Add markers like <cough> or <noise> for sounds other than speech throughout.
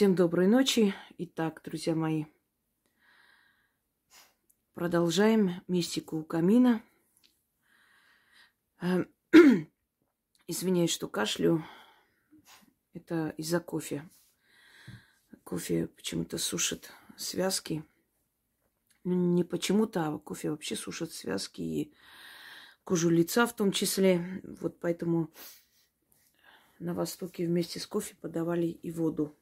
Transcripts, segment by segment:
Всем доброй ночи. Итак, друзья мои, продолжаем мистику у камина. Э, <clears throat> извиняюсь, что кашлю. Это из-за кофе. Кофе почему-то сушит связки. Ну, не почему-то, а кофе вообще сушит связки и кожу лица в том числе. Вот поэтому на Востоке вместе с кофе подавали и воду.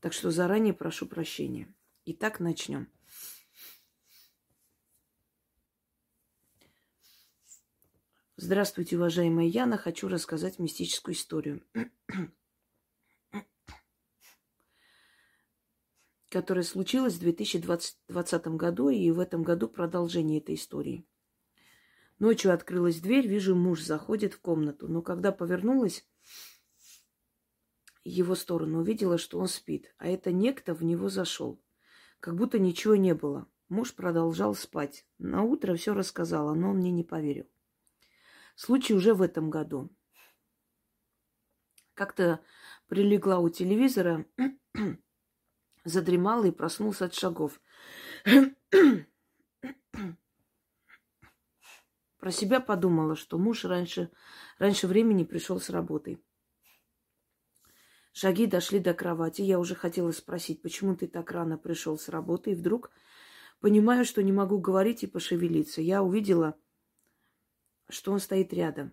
Так что заранее прошу прощения. Итак, начнем. Здравствуйте, уважаемая Яна. Хочу рассказать мистическую историю, <clears throat> которая случилась в 2020 году, и в этом году продолжение этой истории. Ночью открылась дверь, вижу, муж заходит в комнату, но когда повернулась, его сторону, увидела, что он спит, а это некто в него зашел. Как будто ничего не было. Муж продолжал спать. На утро все рассказала, но он мне не поверил. Случай уже в этом году. Как-то прилегла у телевизора, <clears throat> задремала и проснулся от шагов. <clears throat> Про себя подумала, что муж раньше, раньше времени пришел с работы. Шаги дошли до кровати. Я уже хотела спросить, почему ты так рано пришел с работы, и вдруг понимаю, что не могу говорить и пошевелиться. Я увидела, что он стоит рядом.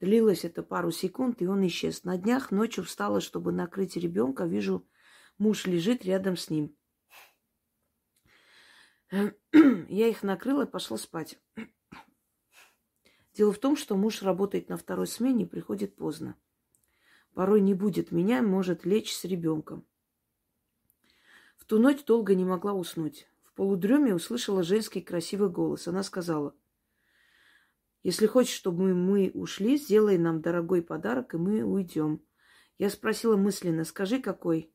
Длилось это пару секунд, и он исчез. На днях ночью встала, чтобы накрыть ребенка. Вижу, муж лежит рядом с ним. <clears throat> Я их накрыла и пошла спать. <clears throat> Дело в том, что муж работает на второй смене и приходит поздно порой не будет меня, может лечь с ребенком. В ту ночь долго не могла уснуть. В полудреме услышала женский красивый голос. Она сказала, если хочешь, чтобы мы ушли, сделай нам дорогой подарок, и мы уйдем. Я спросила мысленно, скажи, какой?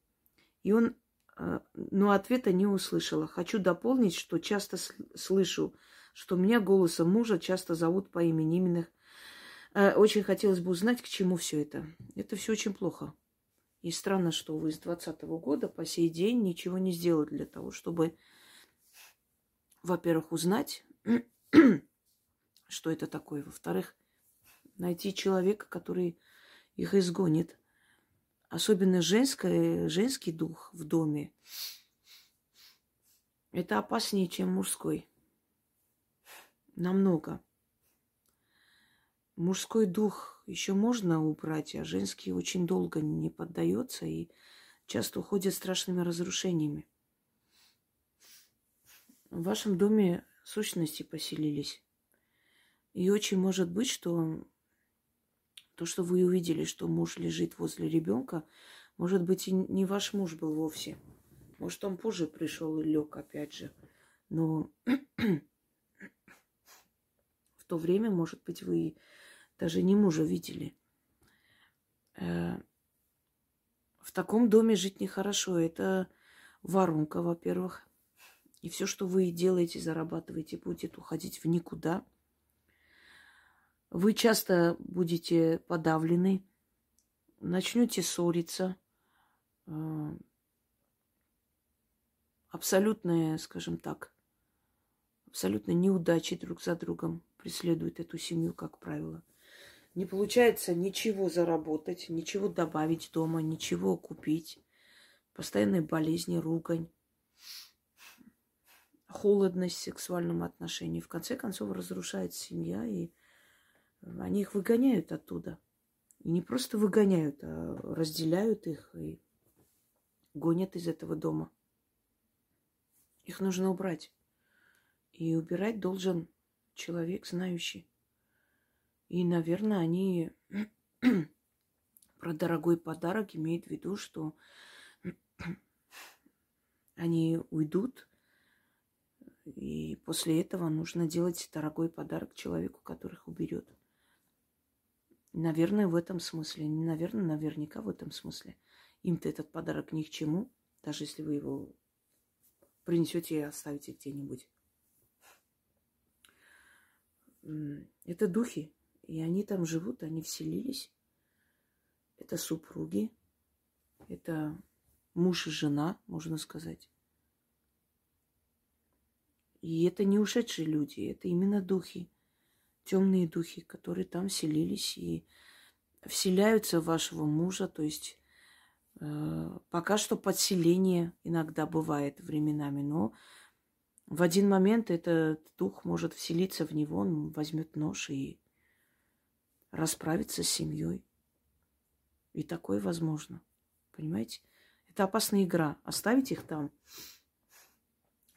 И он, а, но ответа не услышала. Хочу дополнить, что часто слышу, что меня голосом мужа часто зовут по имени. Именно очень хотелось бы узнать, к чему все это. Это все очень плохо. И странно, что вы с 2020 года по сей день ничего не сделали для того, чтобы, во-первых, узнать, <clears throat> что это такое. Во-вторых, найти человека, который их изгонит. Особенно женское, женский дух в доме. Это опаснее, чем мужской. Намного. Мужской дух еще можно убрать, а женский очень долго не поддается и часто уходит страшными разрушениями. В вашем доме сущности поселились. И очень может быть, что то, что вы увидели, что муж лежит возле ребенка, может быть, и не ваш муж был вовсе. Может, он позже пришел и лег, опять же. Но <clears throat> в то время, может быть, вы даже не мужа видели. Э, в таком доме жить нехорошо. Это воронка, во-первых. И все, что вы делаете, зарабатываете, будет уходить в никуда. Вы часто будете подавлены, начнете ссориться. Э, абсолютная, скажем так, абсолютно неудачи друг за другом преследуют эту семью, как правило. Не получается ничего заработать, ничего добавить дома, ничего купить. Постоянные болезни, ругань, холодность в сексуальном отношении. В конце концов разрушается семья, и они их выгоняют оттуда. И не просто выгоняют, а разделяют их и гонят из этого дома. Их нужно убрать. И убирать должен человек, знающий. И, наверное, они <clears throat> про дорогой подарок имеют в виду, что <clears throat> они уйдут, и после этого нужно делать дорогой подарок человеку, который их уберет. Наверное, в этом смысле. Не наверное, наверняка в этом смысле. Им-то этот подарок ни к чему, даже если вы его принесете и оставите где-нибудь. Это духи, и они там живут, они вселились. Это супруги. Это муж и жена, можно сказать. И это не ушедшие люди, это именно духи, темные духи, которые там селились и вселяются в вашего мужа. То есть э, пока что подселение иногда бывает временами, но в один момент этот дух может вселиться в него, он возьмет нож и расправиться с семьей. И такое возможно. Понимаете? Это опасная игра. Оставить их там,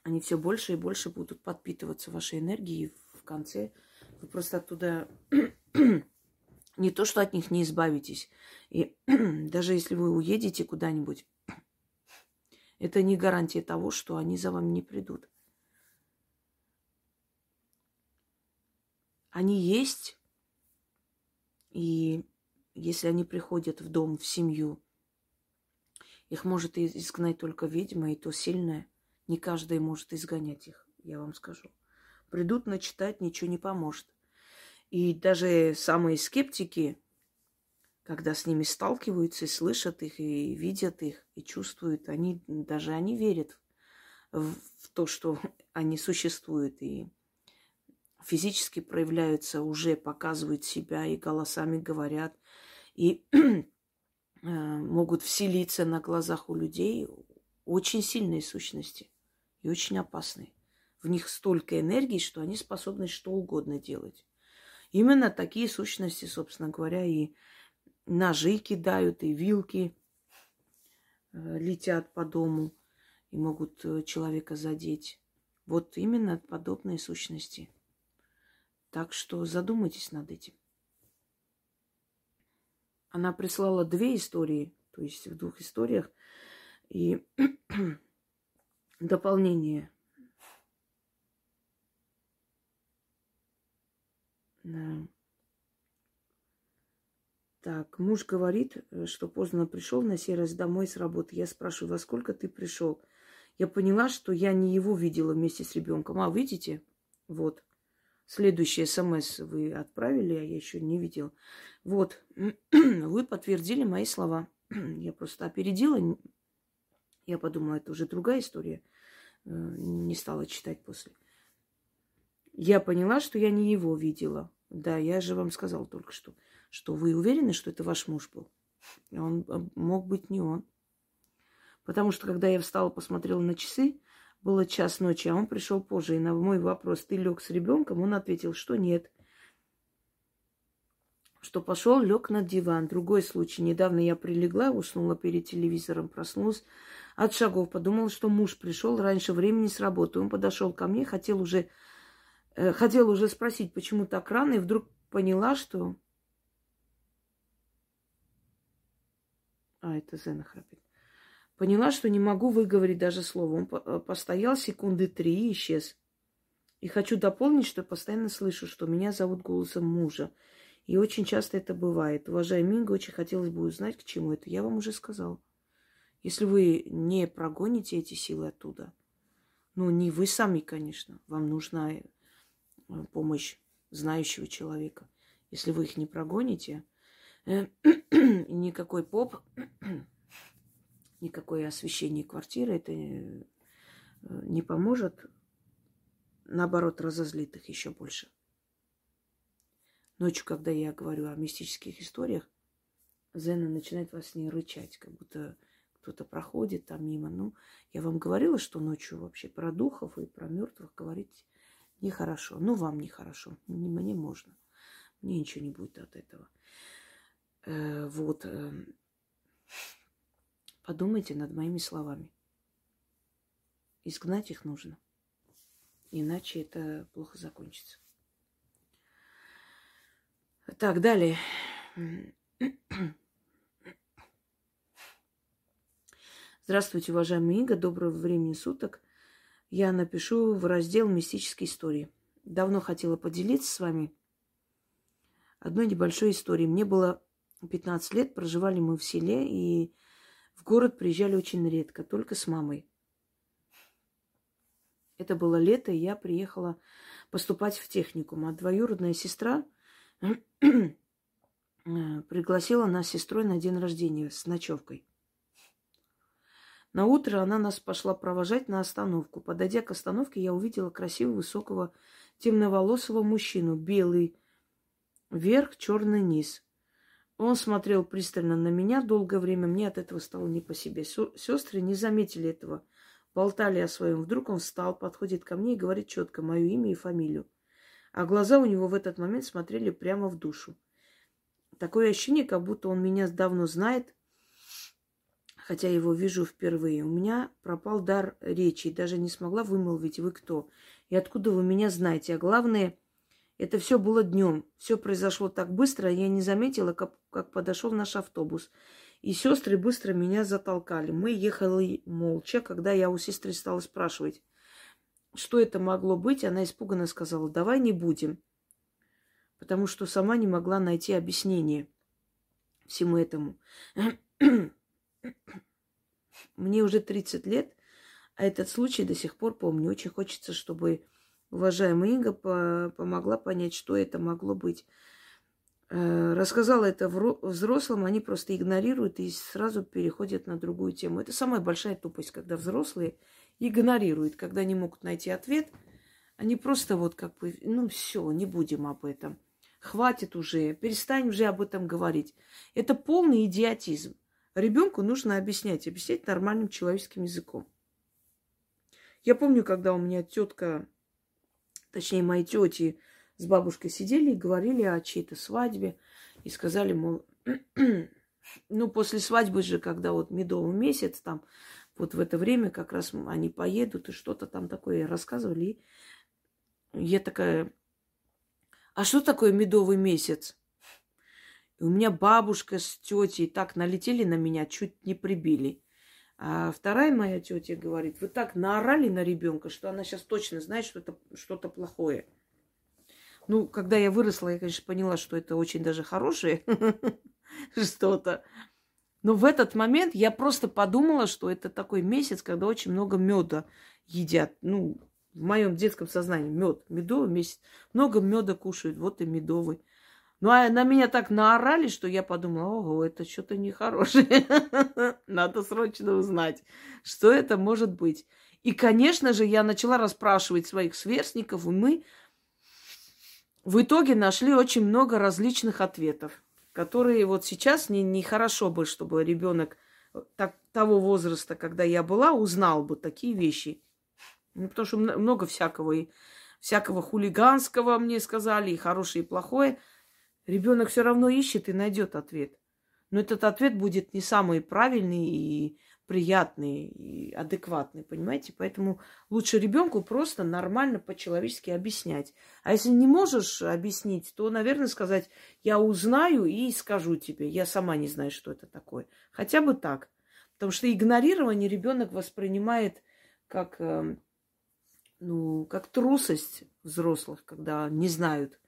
они все больше и больше будут подпитываться вашей энергией. И в конце вы просто оттуда <clears throat> не то, что от них не избавитесь. И <clears throat> даже если вы уедете куда-нибудь, <clears throat> это не гарантия того, что они за вами не придут. Они есть, и если они приходят в дом, в семью, их может изгнать только ведьма, и то сильная. Не каждый может изгонять их, я вам скажу. Придут начитать, ничего не поможет. И даже самые скептики, когда с ними сталкиваются и слышат их, и видят их, и чувствуют, они, даже они верят в, в то, что <laughs> они существуют, и физически проявляются, уже показывают себя, и голосами говорят, и <clears throat> э, могут вселиться на глазах у людей очень сильные сущности и очень опасные. В них столько энергии, что они способны что угодно делать. Именно такие сущности, собственно говоря, и ножи кидают, и вилки э, летят по дому и могут э, человека задеть. Вот именно подобные сущности. Так что задумайтесь над этим. Она прислала две истории, то есть в двух историях, и <clears throat> дополнение. Да. Так, муж говорит, что поздно пришел на сей раз домой с работы. Я спрашиваю, во сколько ты пришел? Я поняла, что я не его видела вместе с ребенком. А, видите? Вот. Следующий смс вы отправили, а я еще не видела. Вот. <clears throat> Вы подтвердили мои слова. <clears throat> Я просто опередила. Я подумала, это уже другая история. Э, не стала читать после. Я поняла, что я не его видела. Да, я же вам сказала только что, что вы уверены, что это ваш муж был. Он э, мог быть не он. Потому что, когда я встала, посмотрела на часы, было час ночи, а он пришел позже. И на мой вопрос, ты лег с ребенком, он ответил, что нет. Что пошел, лег на диван. Другой случай. Недавно я прилегла, уснула перед телевизором, проснулась от шагов. Подумала, что муж пришел раньше времени с работы. Он подошел ко мне, хотел уже, э, хотел уже спросить, почему так рано, и вдруг поняла, что... А, это Зена храпит. Поняла, что не могу выговорить даже слово. Он э, постоял секунды три и исчез. И хочу дополнить, что постоянно слышу, что меня зовут голосом мужа. И очень часто это бывает. Уважаемый Минга, очень хотелось бы узнать, к чему это. Я вам уже сказала. Если вы не прогоните эти силы оттуда, ну, не вы сами, конечно, вам нужна э, помощь знающего человека. Если вы их не прогоните, э, <clears throat> никакой поп, никакое освещение квартиры, это э, не поможет, наоборот, разозлит их еще больше. Ночью, когда я говорю о мистических историях, Зена начинает во сне рычать, как будто кто-то проходит там мимо. Ну, я вам говорила, что ночью вообще про духов и про мертвых говорить нехорошо. Ну, вам нехорошо. Мне можно. Мне ничего не будет от этого. Э, вот. Подумайте над моими словами. Изгнать их нужно. Иначе это плохо закончится. Так, далее. Здравствуйте, уважаемый Иго, доброго времени суток. Я напишу в раздел «Мистические истории». Давно хотела поделиться с вами одной небольшой историей. Мне было 15 лет, проживали мы в селе, и в город приезжали очень редко, только с мамой. Это было лето, и я приехала поступать в техникум. А двоюродная сестра <clears throat> пригласила нас с сестрой на день рождения с ночевкой. На утро она нас пошла провожать на остановку. Подойдя к остановке, я увидела красивого, высокого, темноволосого мужчину, белый верх, черный низ. Он смотрел пристально на меня долгое время. Мне от этого стало не по себе. Сестры не заметили этого. Болтали о своем. Вдруг он встал, подходит ко мне и говорит четко мое имя и фамилию. А глаза у него в этот момент смотрели прямо в душу. Такое ощущение, как будто он меня давно знает, хотя его вижу впервые. У меня пропал дар речи, даже не смогла вымолвить, вы кто и откуда вы меня знаете. А главное, это все было днем. Все произошло так быстро, я не заметила, как, как подошел наш автобус. И сестры быстро меня затолкали. Мы ехали молча. Когда я у сестры стала спрашивать, что это могло быть, она испуганно сказала, давай не будем. Потому что сама не могла найти объяснение всему этому. Мне уже 30 лет, а этот случай до сих пор помню. Очень хочется, чтобы уважаемая Инга помогла понять, что это могло быть. Э, рассказала это взрослым, они просто игнорируют и сразу переходят на другую тему. Это самая большая тупость, когда взрослые игнорируют, когда не могут найти ответ. Они просто вот как бы, ну все, не будем об этом. Хватит уже, перестань уже об этом говорить. Это полный идиотизм. Ребенку нужно объяснять, объяснять нормальным человеческим языком. Я помню, когда у меня тетка, точнее, мои тети с бабушкой сидели и говорили о чьей-то свадьбе. И сказали, мол, <clears throat> ну, после свадьбы же, когда вот медовый месяц, там, вот в это время как раз они поедут и что-то там такое рассказывали. И я такая, а что такое медовый месяц? И у меня бабушка с тетей так налетели на меня, чуть не прибили. А вторая моя тетя говорит, вы так наорали на ребенка, что она сейчас точно знает, что это что-то плохое. Ну, когда я выросла, я, конечно, поняла, что это очень даже хорошее <laughs> что-то. Но в этот момент я просто подумала, что это такой месяц, когда очень много меда едят. Ну, в моем детском сознании мед, медовый месяц. Много меда кушают, вот и медовый. Ну, а на меня так наорали, что я подумала, ого, это что-то нехорошее. <laughs> Надо срочно узнать, что это может быть. И, конечно же, я начала расспрашивать своих сверстников, и мы в итоге нашли очень много различных ответов, которые вот сейчас не, не хорошо бы, чтобы ребенок так, того возраста, когда я была, узнал бы такие вещи. Ну, потому что много всякого, и всякого хулиганского мне сказали, и хорошее, и плохое – Ребенок все равно ищет и найдет ответ. Но этот ответ будет не самый правильный и приятный, и адекватный, понимаете? Поэтому лучше ребенку просто нормально по-человечески объяснять. А если не можешь объяснить, то, наверное, сказать, я узнаю и скажу тебе. Я сама не знаю, что это такое. Хотя бы так. Потому что игнорирование ребенок воспринимает как, эм, ну, как трусость взрослых, когда не знают,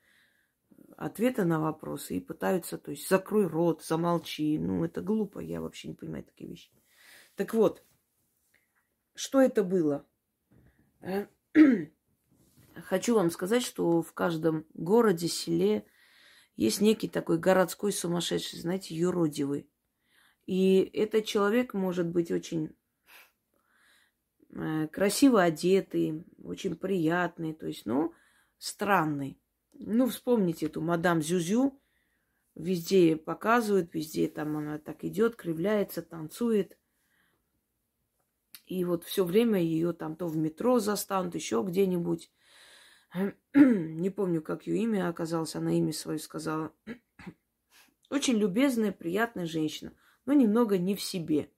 ответа на вопросы и пытаются, то есть, закрой рот, замолчи. Ну, это глупо, я вообще не понимаю такие вещи. Так вот, что это было? <clears throat> Хочу вам сказать, что в каждом городе, селе есть некий такой городской сумасшедший, знаете, юродивый. И этот человек может быть очень э, красиво одетый, очень приятный, то есть, ну, странный. Ну, вспомните эту мадам Зюзю. Везде показывают, везде там она так идет, кривляется, танцует. И вот все время ее там то в метро застанут, еще где-нибудь. <clears throat> Не помню, как ее имя оказалось, она имя свое сказала. <clears throat> Очень любезная, приятная женщина, но немного не в себе.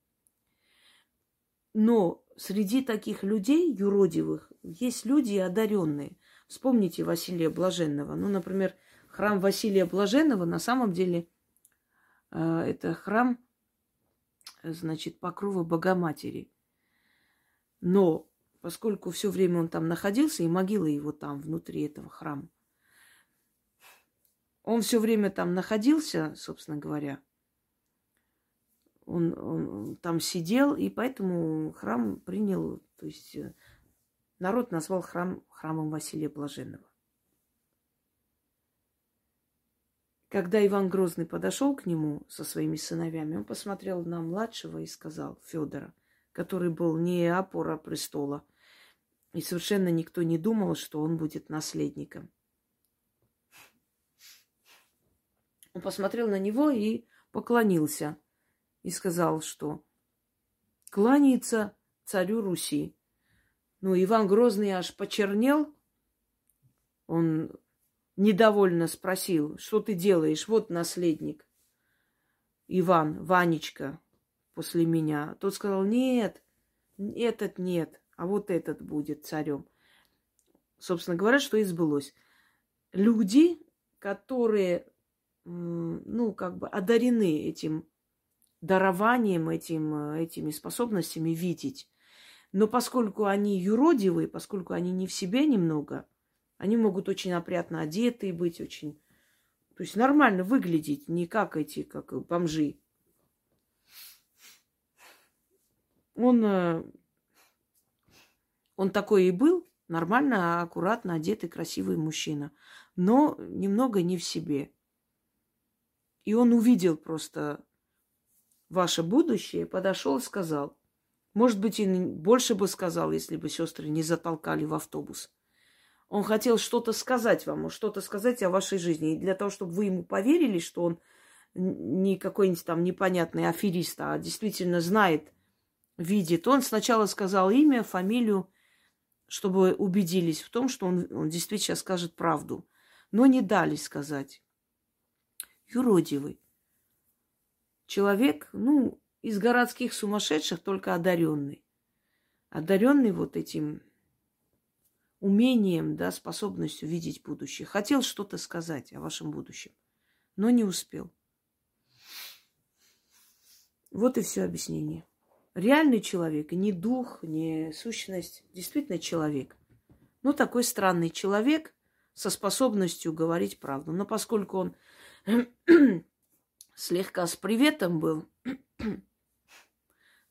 Но среди таких людей юродивых есть люди одаренные – Вспомните Василия Блаженного. Ну, например, храм Василия Блаженного на самом деле э, это храм, значит, покрова Богоматери. Но поскольку все время он там находился, и могила его там, внутри этого храма, он все время там находился, собственно говоря, он, он там сидел, и поэтому храм принял, то есть э, Народ назвал храм храмом Василия Блаженного. Когда Иван Грозный подошел к нему со своими сыновьями, он посмотрел на младшего и сказал, Федора, который был не опора престола. И совершенно никто не думал, что он будет наследником. Он посмотрел на него и поклонился. И сказал, что кланяется царю Руси. Ну, Иван Грозный аж почернел. Он недовольно спросил, что ты делаешь? Вот наследник. Иван, Ванечка, после меня. Тот сказал, нет, этот нет, а вот этот будет царем. Собственно говоря, что и сбылось. Люди, которые, ну, как бы одарены этим дарованием, этим, этими способностями видеть. Но поскольку они юродивые, поскольку они не в себе немного, они могут очень опрятно одеты быть, очень то есть нормально выглядеть, не как эти, как бомжи. Он, э, он такой и был, нормально, аккуратно одетый, красивый мужчина, но немного не в себе. И он увидел просто ваше будущее, подошел и сказал, может быть, и больше бы сказал, если бы сестры не затолкали в автобус. Он хотел что-то сказать вам, что-то сказать о вашей жизни. И для того, чтобы вы ему поверили, что он не какой-нибудь там непонятный аферист, а действительно знает, видит, он сначала сказал имя, фамилию, чтобы убедились в том, что он, он действительно скажет правду. Но не дали сказать. Юродивый. Человек, ну, из городских сумасшедших, только одаренный. Одаренный вот этим умением, да, способностью видеть будущее. Хотел что-то сказать о вашем будущем, но не успел. Вот и все объяснение. Реальный человек, не дух, не сущность, действительно человек. Ну, такой странный человек со способностью говорить правду. Но поскольку он <clears throat> слегка с приветом был, <clears throat>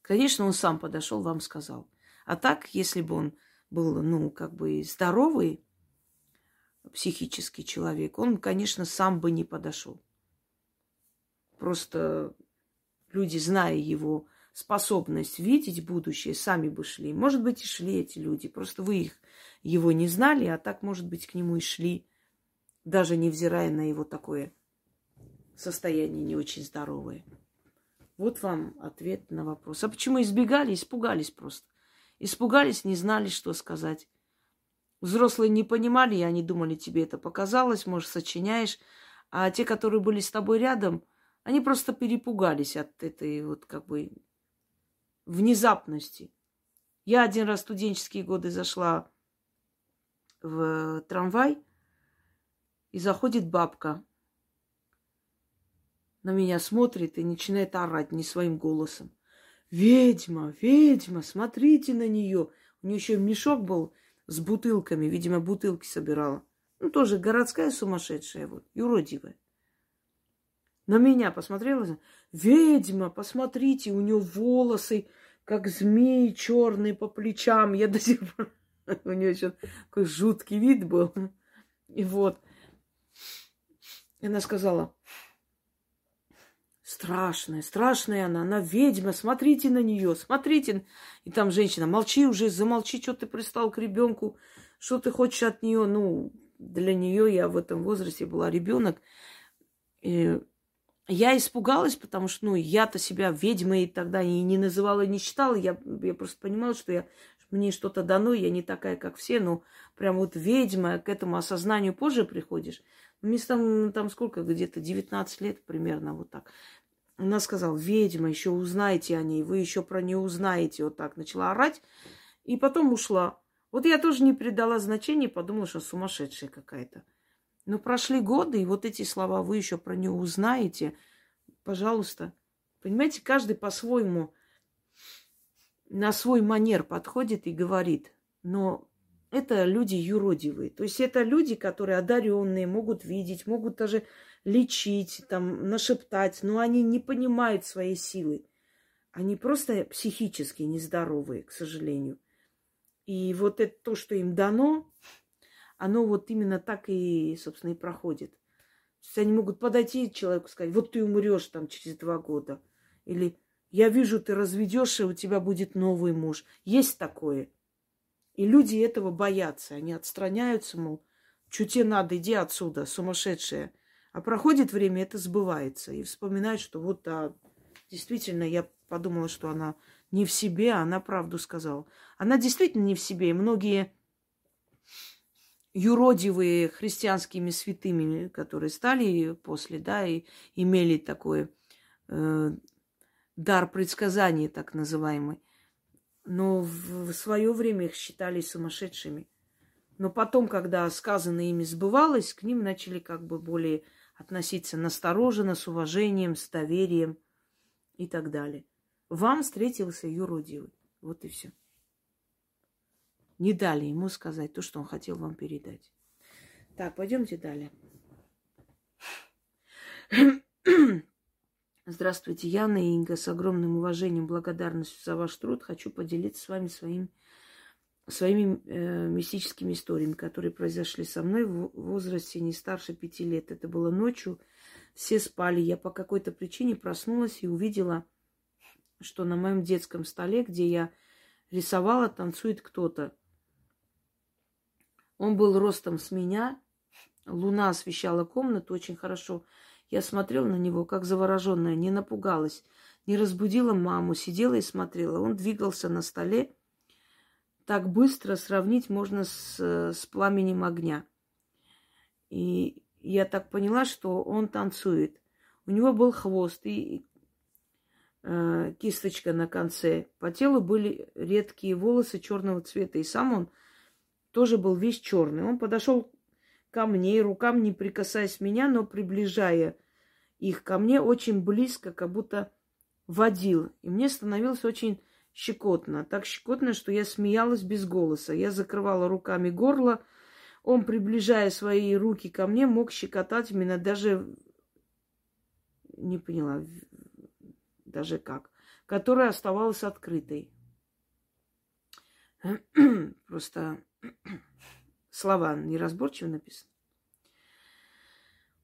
конечно, он сам подошел, вам сказал. А так, если бы он был, ну, как бы здоровый психический человек, он, конечно, сам бы не подошел. Просто люди, зная его способность видеть будущее, сами бы шли. Может быть, и шли эти люди. Просто вы их, его не знали, а так, может быть, к нему и шли, даже невзирая на его такое состояние не очень здоровое. Вот вам ответ на вопрос. А почему избегали? Испугались просто. Испугались, не знали, что сказать. Взрослые не понимали, и они думали, тебе это показалось, может, сочиняешь. А те, которые были с тобой рядом, они просто перепугались от этой вот как бы внезапности. Я один раз в студенческие годы зашла в трамвай, и заходит бабка. На меня смотрит и начинает орать не своим голосом. Ведьма, ведьма, смотрите на нее. У нее еще мешок был с бутылками, видимо, бутылки собирала. Ну, тоже городская сумасшедшая, вот, юродивая. На меня посмотрела, ведьма, посмотрите, у нее волосы, как змеи черные по плечам. Я до сих пор... <laughs> У нее еще такой жуткий вид был. И вот. И она сказала, Страшная, страшная она, она ведьма, смотрите на нее, смотрите. И там женщина, молчи уже, замолчи, что ты пристал к ребенку, что ты хочешь от нее. Ну, для нее я в этом возрасте была ребенок. И я испугалась, потому что, ну, я-то себя ведьмой тогда и не называла, и не считала. Я, я просто понимала, что я, мне что-то дано, я не такая, как все, ну, прям вот ведьма, к этому осознанию позже приходишь. Мне там, там сколько, где-то 19 лет примерно, вот так. Она сказала, ведьма, еще узнаете о ней, вы еще про нее узнаете. Вот так начала орать. И потом ушла. Вот я тоже не придала значения, подумала, что сумасшедшая какая-то. Но прошли годы, и вот эти слова вы еще про нее узнаете. Пожалуйста. Понимаете, каждый по-своему на свой манер подходит и говорит. Но это люди юродивые. То есть это люди, которые одаренные, могут видеть, могут даже лечить, там, нашептать, но они не понимают своей силы. Они просто психически нездоровые, к сожалению. И вот это то, что им дано, оно вот именно так и, собственно, и проходит. То есть они могут подойти человеку и сказать, вот ты умрешь там через два года. Или Я вижу, ты разведешься, у тебя будет новый муж. Есть такое. И люди этого боятся. Они отстраняются, мол, что тебе надо, иди отсюда, сумасшедшая. А проходит время, это сбывается. И вспоминают, что вот, а, действительно, я подумала, что она не в себе, а она правду сказала. Она действительно не в себе. И многие юродивые христианскими святыми, которые стали после, да, и имели такой э, дар предсказания, так называемый. Но в, свое время их считали сумасшедшими. Но потом, когда сказанное ими сбывалось, к ним начали как бы более относиться настороженно, с уважением, с доверием и так далее. Вам встретился юродивый. Вот и все. Не дали ему сказать то, что он хотел вам передать. Так, пойдемте далее. Здравствуйте, Яна и Инга. С огромным уважением и благодарностью за ваш труд хочу поделиться с вами своим, своими э, мистическими историями, которые произошли со мной в возрасте не старше пяти лет. Это было ночью, все спали. Я по какой-то причине проснулась и увидела, что на моем детском столе, где я рисовала, танцует кто-то. Он был ростом с меня, луна освещала комнату очень хорошо. Я смотрела на него, как завороженная, не напугалась, не разбудила маму, сидела и смотрела. Он двигался на столе. Так быстро сравнить можно с, с пламенем огня. И я так поняла, что он танцует. У него был хвост и э, кисточка на конце. По телу были редкие волосы черного цвета. И сам он тоже был весь черный. Он подошел ко мне, рукам не прикасаясь меня, но приближая их ко мне очень близко, как будто водил. И мне становилось очень щекотно. Так щекотно, что я смеялась без голоса. Я закрывала руками горло. Он, приближая свои руки ко мне, мог щекотать меня даже... Не поняла, даже как. Которая оставалась открытой. <clears throat> Просто слова неразборчиво написаны.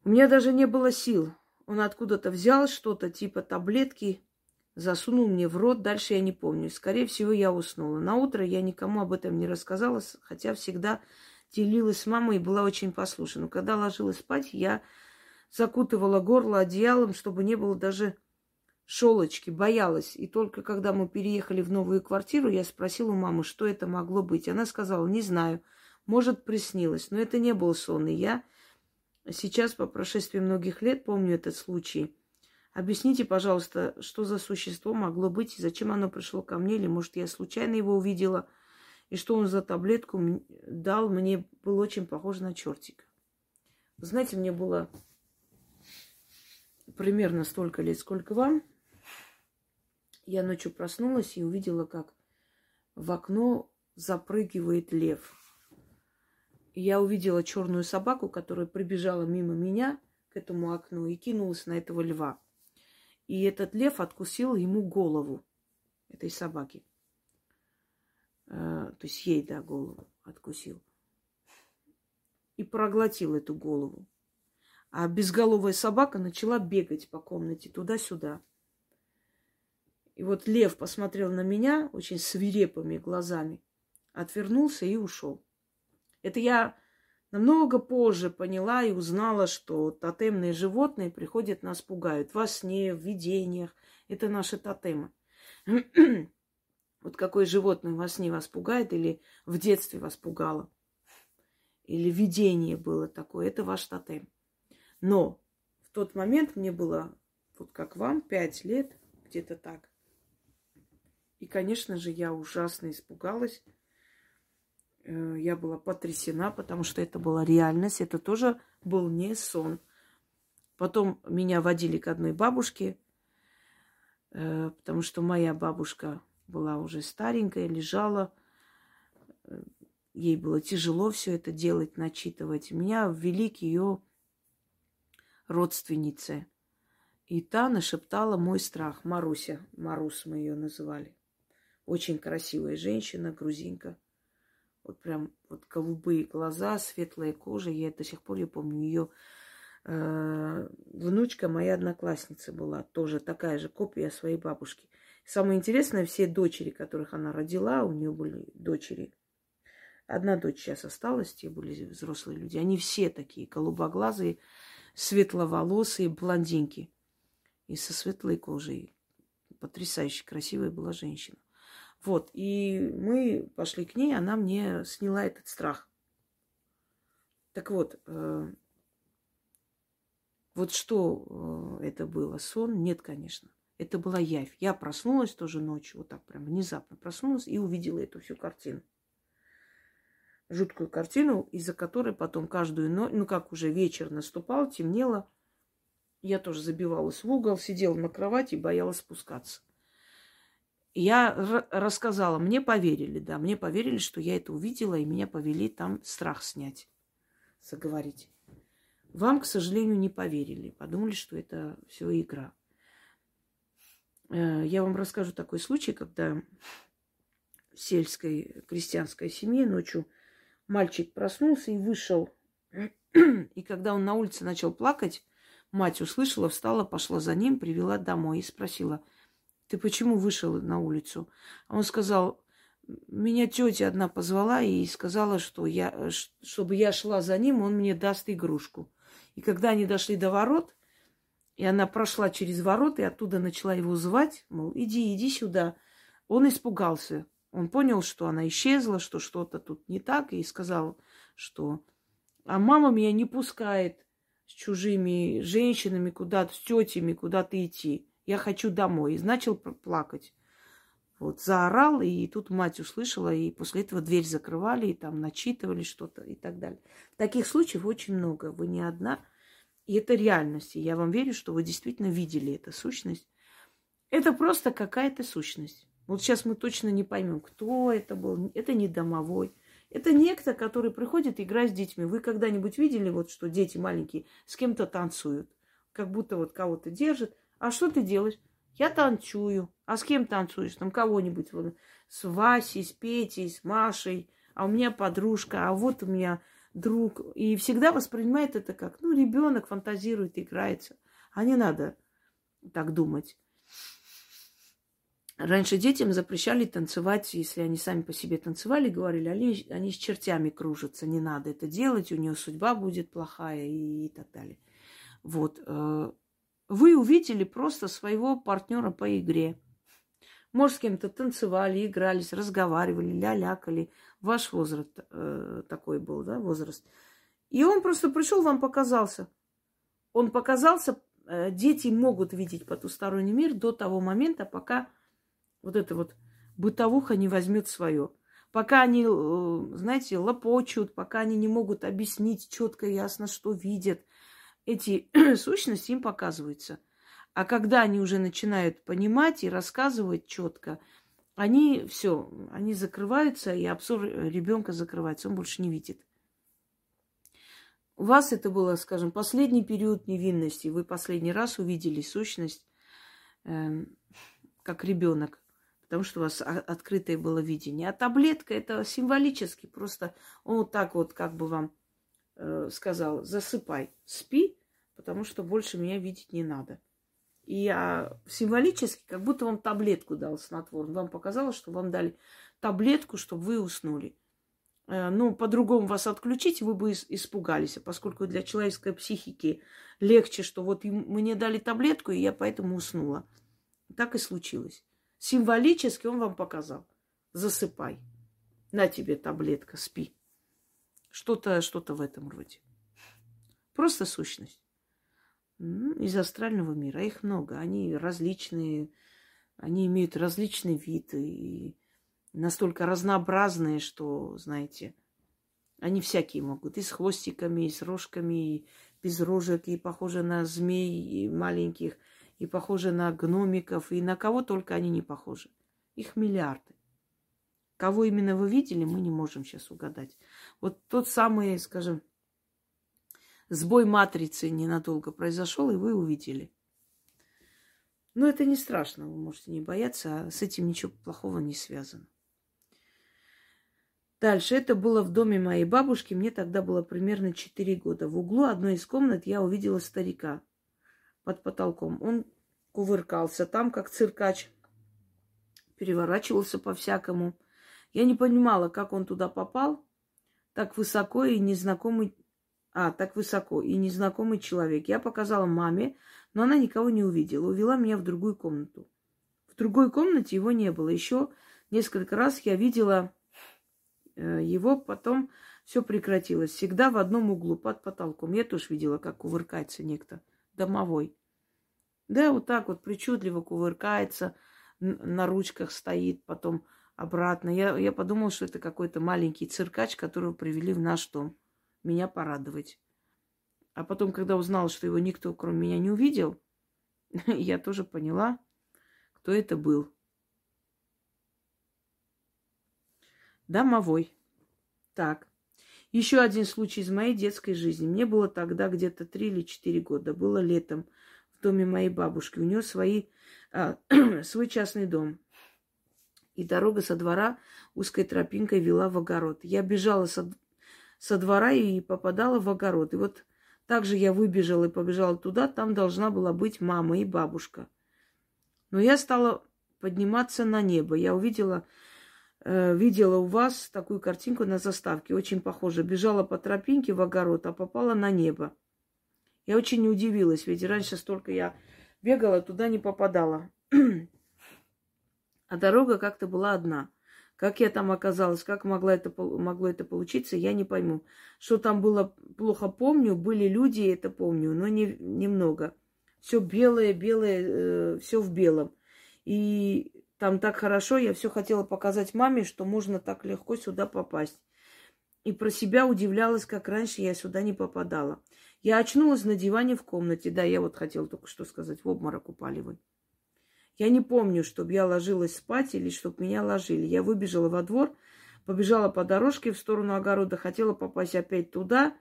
У меня даже не было сил. Он откуда-то взял что-то типа таблетки, засунул мне в рот. Дальше я не помню. Скорее всего, я уснула. На утро я никому об этом не рассказала, хотя всегда делилась с мамой и была очень послушна. Когда ложилась спать, я закутывала горло одеялом, чтобы не было даже шелочки, боялась. И только когда мы переехали в новую квартиру, я спросила у мамы, что это могло быть. Она сказала, не знаю. Может, приснилось, но это не был сон. И я сейчас, по прошествии многих лет, помню этот случай. Объясните, пожалуйста, что за существо могло быть и зачем оно пришло ко мне, или, может, я случайно его увидела, и что он за таблетку дал, мне было очень похоже на чертика. Знаете, мне было примерно столько лет, сколько вам. Я ночью проснулась и увидела, как в окно запрыгивает лев я увидела черную собаку, которая прибежала мимо меня к этому окну и кинулась на этого льва. И этот лев откусил ему голову этой собаки. Э, то есть ей, да, голову откусил. И проглотил эту голову. А безголовая собака начала бегать по комнате туда-сюда. И вот лев посмотрел на меня очень свирепыми глазами, отвернулся и ушел. Это я намного позже поняла и узнала, что тотемные животные приходят нас пугают во сне, в видениях. Это наши тотемы. <clears throat> вот какое животное во сне вас пугает или в детстве вас пугало, или видение было такое, это ваш тотем. Но в тот момент мне было, вот как вам, пять лет, где-то так. И, конечно же, я ужасно испугалась. Э, я была потрясена, потому что это была реальность, это тоже был не сон. Потом меня водили к одной бабушке, э, потому что моя бабушка была уже старенькая, лежала, э, ей было тяжело все это делать, начитывать. Меня ввели к ее родственнице. И та нашептала мой страх. Маруся, Марус мы ее называли. Очень красивая женщина, грузинка. Вот прям вот голубые глаза, светлая кожа. Я до сих пор я помню ее э, внучка моей одноклассницы была, тоже такая же копия своей бабушки. Самое интересное, все дочери, которых она родила, у нее были дочери. Одна дочь сейчас осталась, те были взрослые люди. Они все такие голубоглазые, светловолосые, блондинки. И со светлой кожей. Потрясающе красивая была женщина. Вот, и мы пошли к ней, она мне сняла этот страх. Так вот, э, вот что э, это было? Сон? Нет, конечно. Это была явь. Я проснулась тоже ночью, вот так прям внезапно проснулась и увидела эту всю картину. Жуткую картину, из-за которой потом каждую ночь, ну как уже вечер наступал, темнело, я тоже забивалась в угол, сидела на кровати и боялась спускаться. Я рассказала, мне поверили, да, мне поверили, что я это увидела, и меня повели там страх снять, заговорить. Вам, к сожалению, не поверили, подумали, что это все игра. Э, я вам расскажу такой случай, когда в сельской крестьянской семье ночью мальчик проснулся и вышел. И когда он на улице начал плакать, мать услышала, встала, пошла за ним, привела домой и спросила, ты почему вышел на улицу? Он сказал, меня тетя одна позвала и сказала, что я, чтобы я шла за ним, он мне даст игрушку. И когда они дошли до ворот, и она прошла через ворот, и оттуда начала его звать, мол, иди, иди сюда. Он испугался. Он понял, что она исчезла, что что-то тут не так, и сказал, что а мама меня не пускает с чужими женщинами куда-то, с тетями куда-то идти. Я хочу домой. И начал плакать. Вот, заорал, и тут мать услышала, и после этого дверь закрывали, и там начитывали что-то и так далее. Таких случаев очень много. Вы не одна. И это реальность. И я вам верю, что вы действительно видели эту сущность. Это просто какая-то сущность. Вот сейчас мы точно не поймем, кто это был. Это не домовой. Это некто, который приходит играть с детьми. Вы когда-нибудь видели, вот, что дети маленькие с кем-то танцуют? Как будто вот кого-то держат. А что ты делаешь? Я танцую. А с кем танцуешь? Там кого-нибудь. Вот, с Васей, с Петей, с Машей. А у меня подружка. А вот у меня друг, и всегда воспринимает это как, ну, ребенок фантазирует, играется. А не надо так думать. Раньше детям запрещали танцевать, если они сами по себе танцевали, говорили, они, они с чертями кружатся, не надо это делать, у нее судьба будет плохая и, и так далее. Вот. Вы увидели просто своего партнера по игре. Может, с кем-то танцевали, игрались, разговаривали, лялякали. Ваш возраст э, такой был, да, возраст. И он просто пришел, вам показался. Он показался, э, дети могут видеть потусторонний мир до того момента, пока вот эта вот бытовуха не возьмет свое. Пока они, э, знаете, лопочут, пока они не могут объяснить четко и ясно, что видят, эти <clears throat> сущности им показываются – а когда они уже начинают понимать и рассказывать четко, они все, они закрываются, и обзор ребенка закрывается, он больше не видит. У вас это было, скажем, последний период невинности. Вы последний раз увидели сущность э, как ребенок, потому что у вас открытое было видение. А таблетка это символически, просто он вот так вот как бы вам сказал, засыпай, спи, потому что больше меня видеть не надо. И а, символически, как будто вам таблетку дал снотворный. Вам показалось, что вам дали таблетку, чтобы вы уснули. Э, ну, по-другому вас отключить, вы бы испугались. А поскольку для человеческой психики легче, что вот мне дали таблетку, и я поэтому уснула. Так и случилось. Символически он вам показал. Засыпай. На тебе таблетка, спи. Что-то что в этом роде. Просто сущность из астрального мира. Их много. Они различные, они имеют различный вид и настолько разнообразные, что, знаете, они всякие могут. И с хвостиками, и с рожками, и без рожек, и похожи на змей и маленьких, и похожи на гномиков, и на кого только они не похожи. Их миллиарды. Кого именно вы видели, мы не можем сейчас угадать. Вот тот самый, скажем, сбой матрицы ненадолго произошел, и вы увидели. Но это не страшно, вы можете не бояться, а с этим ничего плохого не связано. Дальше. Это было в доме моей бабушки. Мне тогда было примерно 4 года. В углу одной из комнат я увидела старика под потолком. Он кувыркался там, как циркач. Переворачивался по-всякому. Я не понимала, как он туда попал. Так высоко и незнакомый... А, так высоко и незнакомый человек. Я показала маме, но она никого не увидела. Увела меня в другую комнату. В другой комнате его не было. Еще несколько раз я видела э, его, потом все прекратилось. Всегда в одном углу, под потолком. Я тоже видела, как кувыркается некто домовой. Да, вот так вот причудливо кувыркается, на ручках стоит, потом обратно. Я, я подумала, что это какой-то маленький циркач, которого привели в наш дом. Меня порадовать. А потом, когда узнала, что его никто, кроме меня, не увидел, <laughs> я тоже поняла, кто это был. Домовой. Так. Еще один случай из моей детской жизни. Мне было тогда где-то три или четыре года. Было летом в доме моей бабушки. У нее свои, а, <clears throat> свой частный дом. И дорога со двора узкой тропинкой вела в огород. Я бежала со, со двора и попадала в огород. И вот также я выбежала и побежала туда. Там должна была быть мама и бабушка. Но я стала подниматься на небо. Я увидела, э, видела у вас такую картинку на заставке, очень похоже. Бежала по тропинке в огород, а попала на небо. Я очень удивилась, ведь раньше столько я бегала, туда не попадала. <clears throat> а дорога как-то была одна. Как я там оказалась, как могла это, могло это получиться, я не пойму. Что там было, плохо помню. Были люди, это помню, но не, немного все белое, белое, э, все в белом. И там так хорошо, я все хотела показать маме, что можно так легко сюда попасть. И про себя удивлялась, как раньше я сюда не попадала. Я очнулась на диване в комнате. Да, я вот хотела только что сказать, в обморок упали вы. Я не помню, чтобы я ложилась спать или чтобы меня ложили. Я выбежала во двор, побежала по дорожке в сторону огорода, хотела попасть опять туда,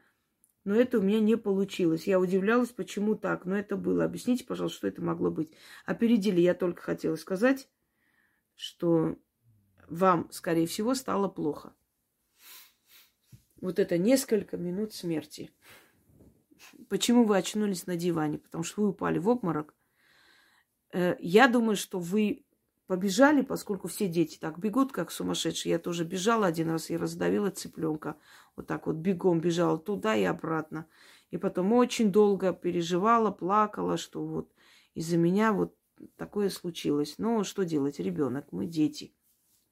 но это у меня не получилось. Я удивлялась, почему так. Но это было. Объясните, пожалуйста, что это могло быть. Опередили. Я только хотела сказать, что вам, скорее всего, стало плохо. Вот это несколько минут смерти. Почему вы очнулись на диване? Потому что вы упали в обморок. Э, я думаю, что вы побежали, поскольку все дети так бегут, как сумасшедшие. Я тоже бежала один раз и раздавила цыпленка. Вот так вот бегом бежала туда и обратно. И потом очень долго переживала, плакала, что вот из-за меня вот такое случилось. Но что делать, ребенок, мы дети.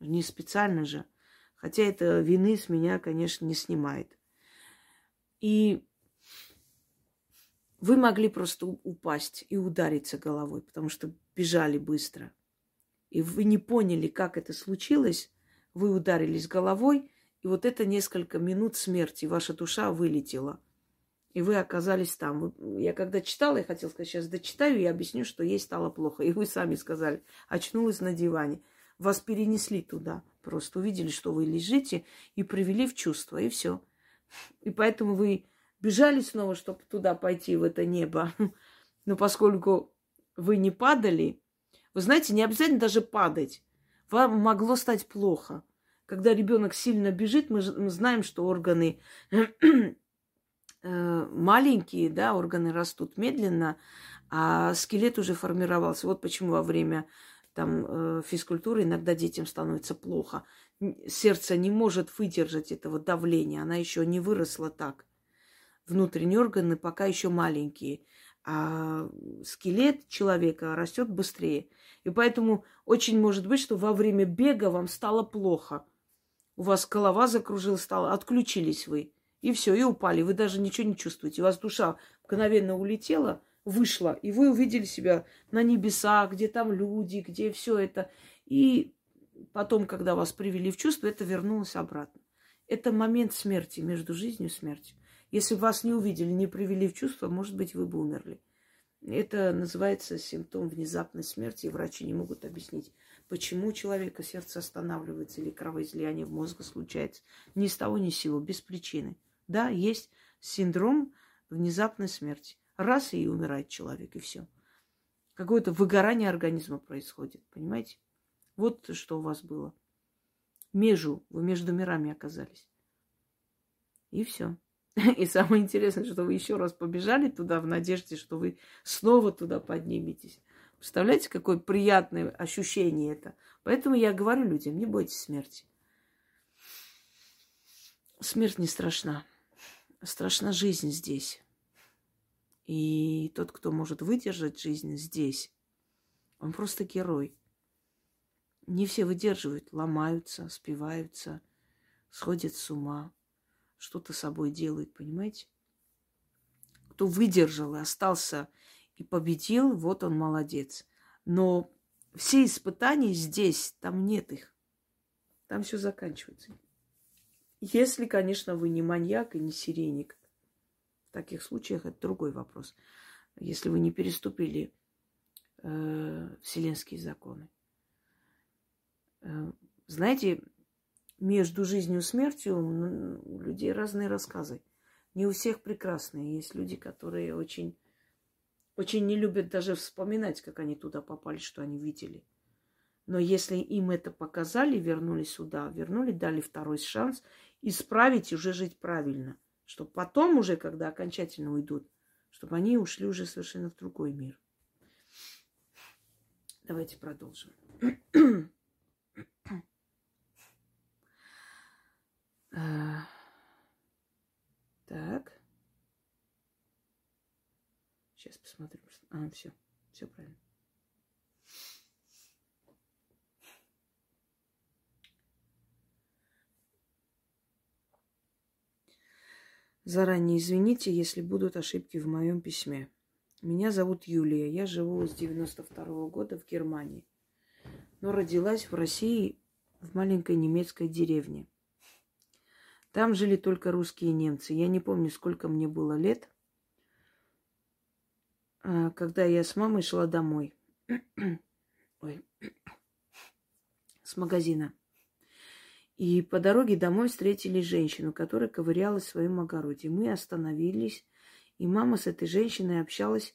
Не специально же. Хотя это вины с меня, конечно, не снимает. И вы могли просто упасть и удариться головой, потому что бежали быстро и вы не поняли, как это случилось, вы ударились головой, и вот это несколько минут смерти, ваша душа вылетела. И вы оказались там. Я когда читала, я хотела сказать, сейчас дочитаю и объясню, что ей стало плохо. И вы сами сказали, очнулась на диване. Вас перенесли туда. Просто увидели, что вы лежите, и привели в чувство, и все. И поэтому вы бежали снова, чтобы туда пойти, в это небо. <laughs> Но поскольку вы не падали, вы знаете, не обязательно даже падать. Вам могло стать плохо. Когда ребенок сильно бежит, мы, знаем, что органы <clears throat> э, маленькие, да, органы растут медленно, а скелет уже формировался. Вот почему во время там э, физкультуры иногда детям становится плохо. Сердце не может выдержать этого давления, она еще не выросла так. Внутренние органы пока еще маленькие а скелет человека растет быстрее. И поэтому очень может быть, что во время бега вам стало плохо. У вас голова закружилась, стала, отключились вы. И все, и упали. Вы даже ничего не чувствуете. У вас душа мгновенно улетела, вышла, и вы увидели себя на небесах, где там люди, где все это. И потом, когда вас привели в чувство, это вернулось обратно. Это момент смерти, между жизнью и смертью. Если бы вас не увидели, не привели в чувство, может быть, вы бы умерли. Это называется симптом внезапной смерти, и врачи не могут объяснить, почему у человека сердце останавливается или кровоизлияние в мозга случается. Ни с того, ни с сего, без причины. Да, есть синдром внезапной смерти. Раз и умирает человек, и все. Какое-то выгорание организма происходит, понимаете? Вот что у вас было. межу, вы между мирами оказались. И все. <laughs> И самое интересное, что вы еще раз побежали туда в надежде, что вы снова туда подниметесь. Представляете, какое приятное ощущение это? Поэтому я говорю людям, не бойтесь смерти. Смерть не страшна. Страшна жизнь здесь. И тот, кто может выдержать жизнь здесь, он просто герой. Не все выдерживают, ломаются, спиваются, сходят с ума, что-то собой делают, понимаете? Кто выдержал и остался и победил, вот он молодец. Но все испытания здесь, там нет их. Там все заканчивается. Если, конечно, вы не маньяк и не сиреник. В таких случаях это другой вопрос. Если вы не переступили э, вселенские законы. Э, знаете, между жизнью и смертью у людей разные рассказы. Не у всех прекрасные. Есть люди, которые очень, очень не любят даже вспоминать, как они туда попали, что они видели. Но если им это показали, вернули сюда, вернули, дали второй шанс, исправить и уже жить правильно. Чтобы потом уже, когда окончательно уйдут, чтобы они ушли уже совершенно в другой мир. Давайте продолжим. <clears throat> А, так. Сейчас посмотрим. А, все. Все правильно. Заранее извините, если будут ошибки в моем письме. Меня зовут Юлия. Я живу с 92 -го года в Германии. Но родилась в России в маленькой немецкой деревне. Там жили только русские и немцы. Я не помню, сколько мне было лет, а, когда я с мамой шла домой. <clears throat> Ой. <clears throat> С магазина. И по дороге домой встретили женщину, которая ковырялась в своем огороде. Мы остановились, и мама с этой женщиной общалась,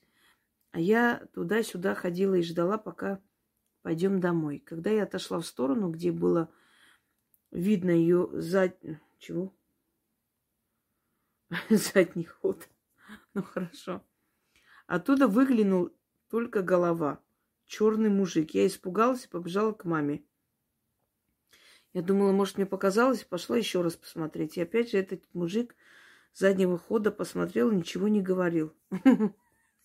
а я туда-сюда ходила и ждала, пока пойдем домой. Когда я отошла в сторону, где было видно ее зад... Чего? <laughs> Задний ход. Ну хорошо. Оттуда выглянул только голова. Черный мужик. Я испугалась и побежала к маме. Я думала, может, мне показалось, пошла еще раз посмотреть. И опять же этот мужик заднего хода посмотрел, ничего не говорил. <laughs>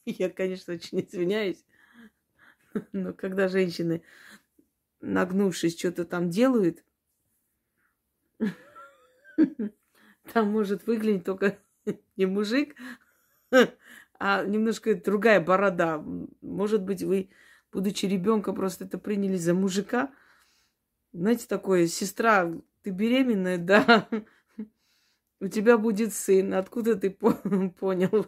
Я, конечно, очень извиняюсь. <laughs> Но когда женщины, нагнувшись, что-то там делают, там может выглядеть только <laughs> не мужик, а немножко другая борода. Может быть, вы, будучи ребенком, просто это приняли за мужика, знаете, такое, сестра, ты беременная, <laughs> да, у тебя будет сын. Откуда ты <laughs> понял?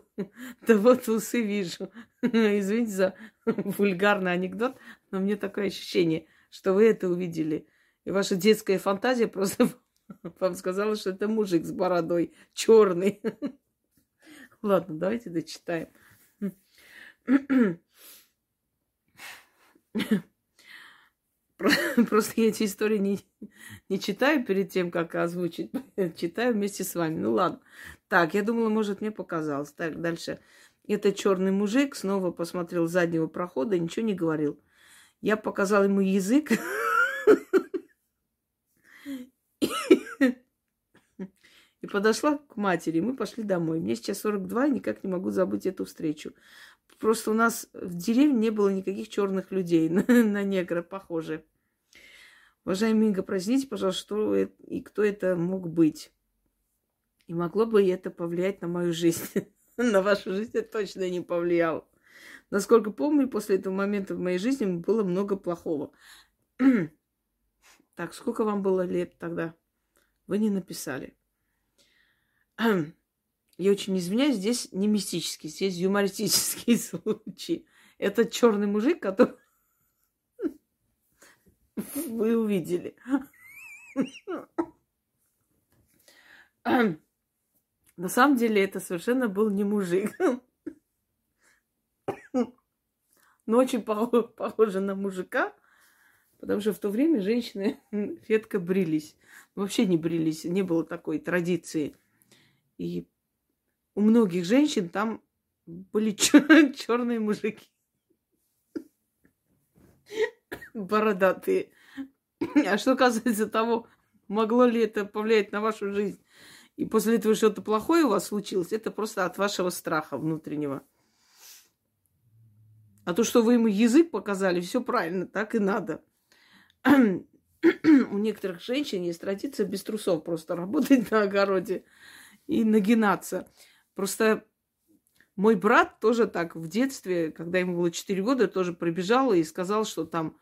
Да вот усы вижу. Извините за вульгарный анекдот, но мне такое ощущение, что вы это увидели. И ваша детская фантазия просто <laughs> вам сказала, что это мужик с бородой черный. <laughs> Ладно, давайте дочитаем. <laughs> Просто я эти истории не, не читаю перед тем, как озвучить. Читаю вместе с вами. Ну ладно. Так, я думала, может, мне показалось. Так, дальше. Это черный мужик снова посмотрел с заднего прохода ничего не говорил. Я показал ему язык. И подошла к матери. Мы пошли домой. Мне сейчас 42, и никак не могу забыть эту встречу. Просто у нас в деревне не было никаких черных людей <laughs> на, на негра похожие. Уважаемый Инга, простите, пожалуйста, что и кто это мог быть. И могло бы это повлиять на мою жизнь. <laughs> на вашу жизнь это точно не повлияло. Насколько помню, после этого момента в моей жизни было много плохого. <clears throat> так, сколько вам было лет тогда? Вы не написали. Я очень извиняюсь, здесь не мистический, здесь юмористический <laughs> случай. Это черный мужик, который <laughs> вы увидели. На самом деле это совершенно был не мужик. Но очень похоже на мужика, Потому что в то время женщины <laughs> редко брились. Вообще не брились, не было такой традиции. И у многих женщин там были <laughs> чер- черные мужики. Бородатые. <coughs> А что касается того, могло ли это повлиять на вашу жизнь, и после этого что-то плохое у вас случилось, это просто от вашего страха внутреннего. А то, что вы ему язык показали, все правильно, так и надо. <coughs> У некоторых женщин есть традиция без трусов просто работать на огороде и нагинаться. Просто мой брат тоже так в детстве, когда ему было 4 года, тоже прибежал и сказал, что там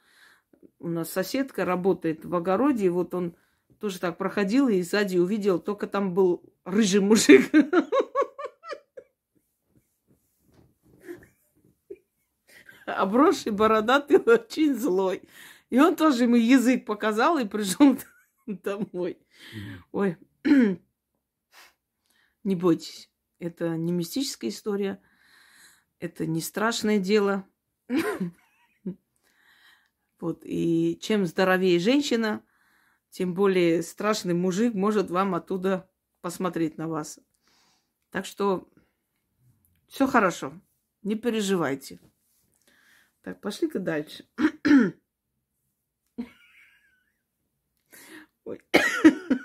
у нас соседка работает в огороде, и вот он тоже так проходил и сзади увидел, только там был рыжий мужик. Обросший, бородатый, очень злой. И он тоже ему язык показал и пришел <laughs> домой. Ой, не бойтесь. Это не мистическая история. Это не страшное дело. <laughs> Вот. И чем здоровее женщина, тем более страшный мужик может вам оттуда посмотреть на вас. Так что все хорошо. Не переживайте. Так, пошли-ка дальше. <coughs> Ой. <coughs>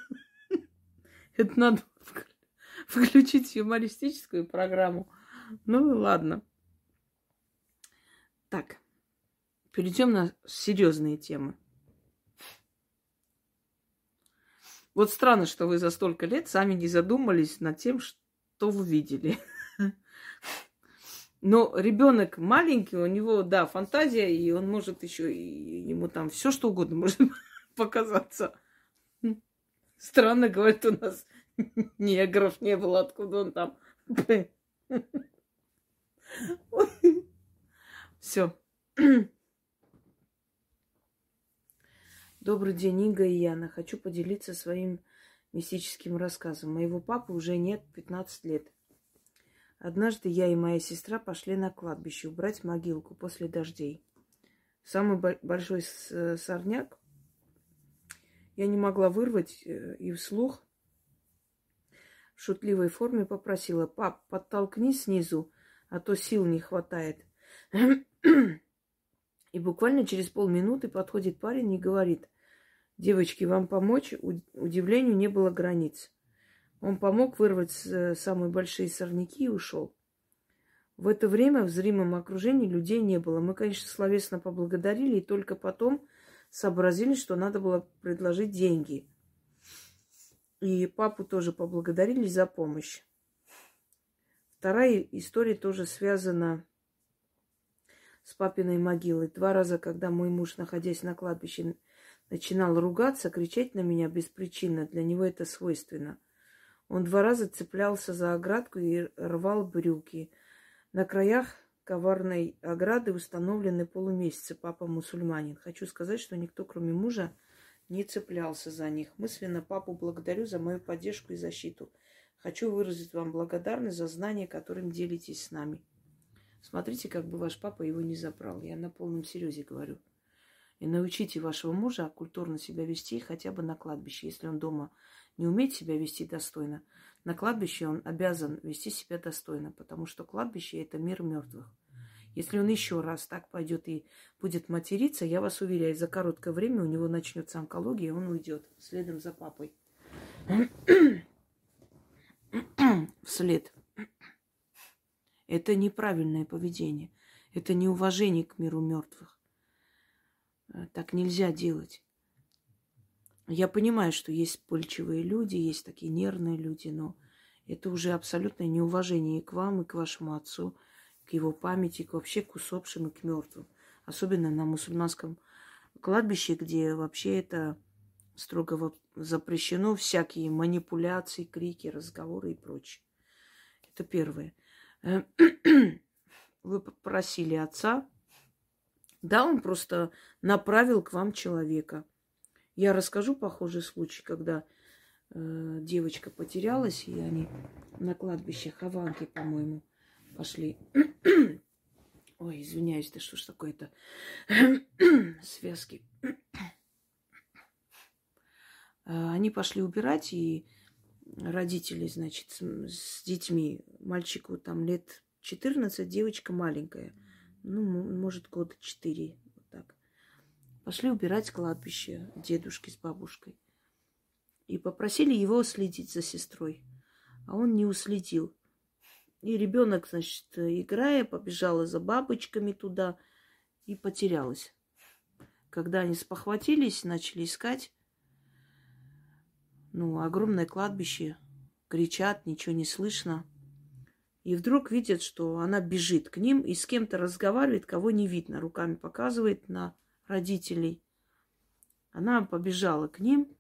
Это надо <laughs> включить юмористическую программу. Ну ладно. Так, перейдем на серьезные темы. Вот странно, что вы за столько лет сами не задумались над тем, что вы видели. <laughs> Но ребенок маленький, у него, да, фантазия, и он может еще, и ему там все что угодно может <laughs> показаться. Странно, говорит, у нас <laughs> негров не было, откуда он там. Все. Добрый день, Инга и Яна. Хочу поделиться своим мистическим рассказом. Моего папы уже нет 15 лет. Однажды я и моя сестра пошли на кладбище убрать могилку после дождей. Самый большой сорняк я не могла вырвать э, и вслух в шутливой форме попросила, пап, подтолкни снизу, а то сил не хватает. И буквально через полминуты подходит парень и говорит, девочки, вам помочь? Удивлению не было границ. Он помог вырвать самые большие сорняки и ушел. В это время в зримом окружении людей не было. Мы, конечно, словесно поблагодарили, и только потом сообразили, что надо было предложить деньги – и папу тоже поблагодарили за помощь. Вторая история тоже связана с папиной могилой. Два раза, когда мой муж, находясь на кладбище, начинал ругаться, кричать на меня беспричинно, для него это свойственно. Он два раза цеплялся за оградку и рвал брюки. На краях коварной ограды установлены полумесяцы. Папа мусульманин. Хочу сказать, что никто, кроме мужа, не цеплялся за них. Мысленно папу благодарю за мою поддержку и защиту. Хочу выразить вам благодарность за знания, которым делитесь с нами. Смотрите, как бы ваш папа его не забрал. Я на полном серьезе говорю. И научите вашего мужа культурно себя вести хотя бы на кладбище. Если он дома не умеет себя вести достойно, на кладбище он обязан вести себя достойно, потому что кладбище – это мир мертвых. Если он еще раз так пойдет и будет материться, я вас уверяю, за короткое время у него начнется онкология, и он уйдет следом за папой. <clears throat> Вслед. Это неправильное поведение. Это неуважение к миру мертвых. Э, так нельзя делать. Я понимаю, что есть польчивые люди, есть такие нервные люди, но это уже абсолютное неуважение и к вам, и к вашему отцу, к его памяти, к вообще к усопшим и к мертвым. Особенно на мусульманском кладбище, где вообще это строго запрещено, всякие манипуляции, крики, разговоры и прочее. Это первое. <clears throat> Вы попросили отца, да, он просто направил к вам человека. Я расскажу похожий случай, когда э, девочка потерялась, и они на кладбище Хованки, по-моему, пошли. <clears throat> Ой, извиняюсь, да что ж такое-то? <clears throat> Связки. Э, они пошли убирать, и родители, значит, с детьми. Мальчику там лет 14, девочка маленькая. Ну, может, года 4. Вот так. Пошли убирать кладбище дедушки с бабушкой. И попросили его следить за сестрой. А он не уследил. И ребенок, значит, играя, побежала за бабочками туда и потерялась. Когда они спохватились, начали искать, ну, огромное кладбище, кричат, ничего не слышно. И вдруг видят, что она бежит к ним и с кем-то разговаривает, кого не видно, руками показывает на родителей. Она побежала к ним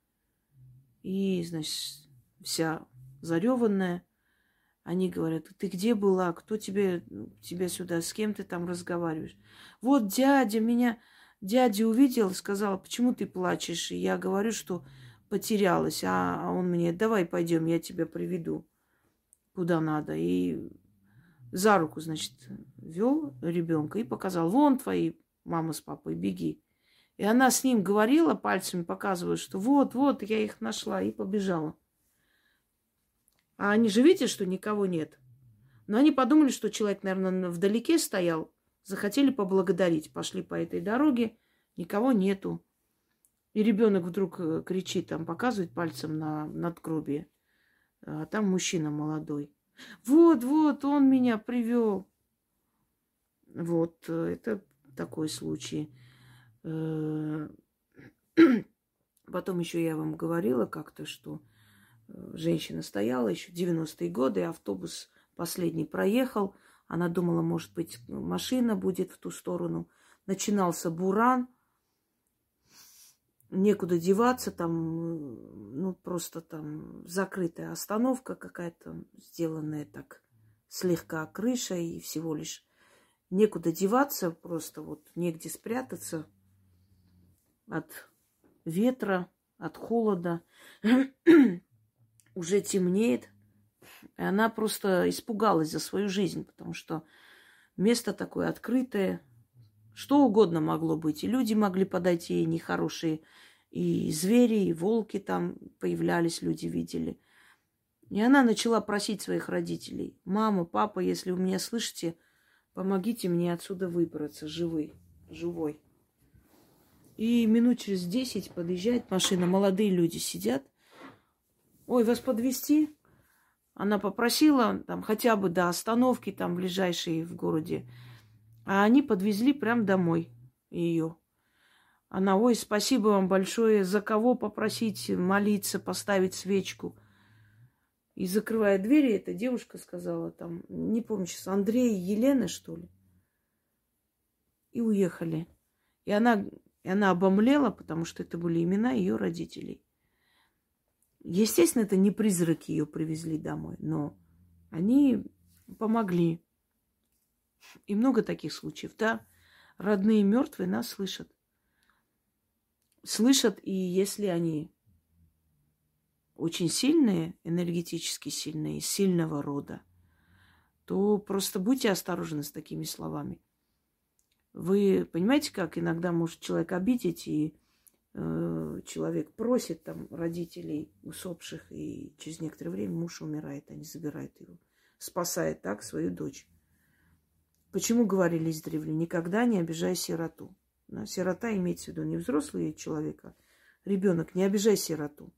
и, значит, вся зареванная. Они говорят, ты где была? Кто тебе, тебя сюда? С кем ты там разговариваешь? Вот дядя меня, дядя увидел, сказал, почему ты плачешь? И я говорю, что потерялась, а, а он мне, давай пойдем, я тебя приведу куда надо. И за руку, значит, вел ребенка и показал, вон твои мама с папой, беги. И она с ним говорила, пальцами показывая, что вот, вот, я их нашла, и побежала. А они же видят, что никого нет. Но они подумали, что человек, наверное, вдалеке стоял, захотели поблагодарить. Пошли по этой дороге, никого нету. И ребенок вдруг э, кричит, там показывает пальцем на надгробие. А там мужчина молодой. Вот, вот, он меня привел. Вот, э, это такой случай. Э, <clears throat> потом еще я вам говорила как-то, что женщина стояла еще 90-е годы, автобус последний проехал. Она думала, может быть, машина будет в ту сторону. Начинался буран. Некуда деваться, там, ну, просто там закрытая остановка какая-то, сделанная так слегка крыша и всего лишь некуда деваться, просто вот негде спрятаться от ветра, от холода <clears throat> уже темнеет. И она просто испугалась за свою жизнь, потому что место такое открытое, что угодно могло быть. И люди могли подойти и нехорошие, и звери, и волки там появлялись, люди видели. И она начала просить своих родителей, мама, папа, если вы меня слышите, помогите мне отсюда выбраться живой, живой. И минут через десять подъезжает машина, молодые люди сидят, Ой, вас подвести? Она попросила там хотя бы до остановки там ближайшей в городе. А они подвезли прям домой ее. Она, ой, спасибо вам большое, за кого попросить молиться, поставить свечку. И закрывая двери, эта девушка сказала, там, не помню сейчас, Андрей и Елена, что ли. И уехали. И она, и она обомлела, потому что это были имена ее родителей. Естественно, это не призраки ее привезли домой, но они помогли. И много таких случаев, да. Родные мертвые нас слышат. Слышат, и если они очень сильные, энергетически сильные, сильного рода, то просто будьте осторожны с такими словами. Вы понимаете, как иногда может человек обидеть и человек просит там родителей усопших, и через некоторое время муж умирает, они забирают его, спасает так свою дочь. Почему говорили издревле, никогда не обижай сироту. Сирота имеется в виду не взрослый человек, а ребенок, не обижай сироту.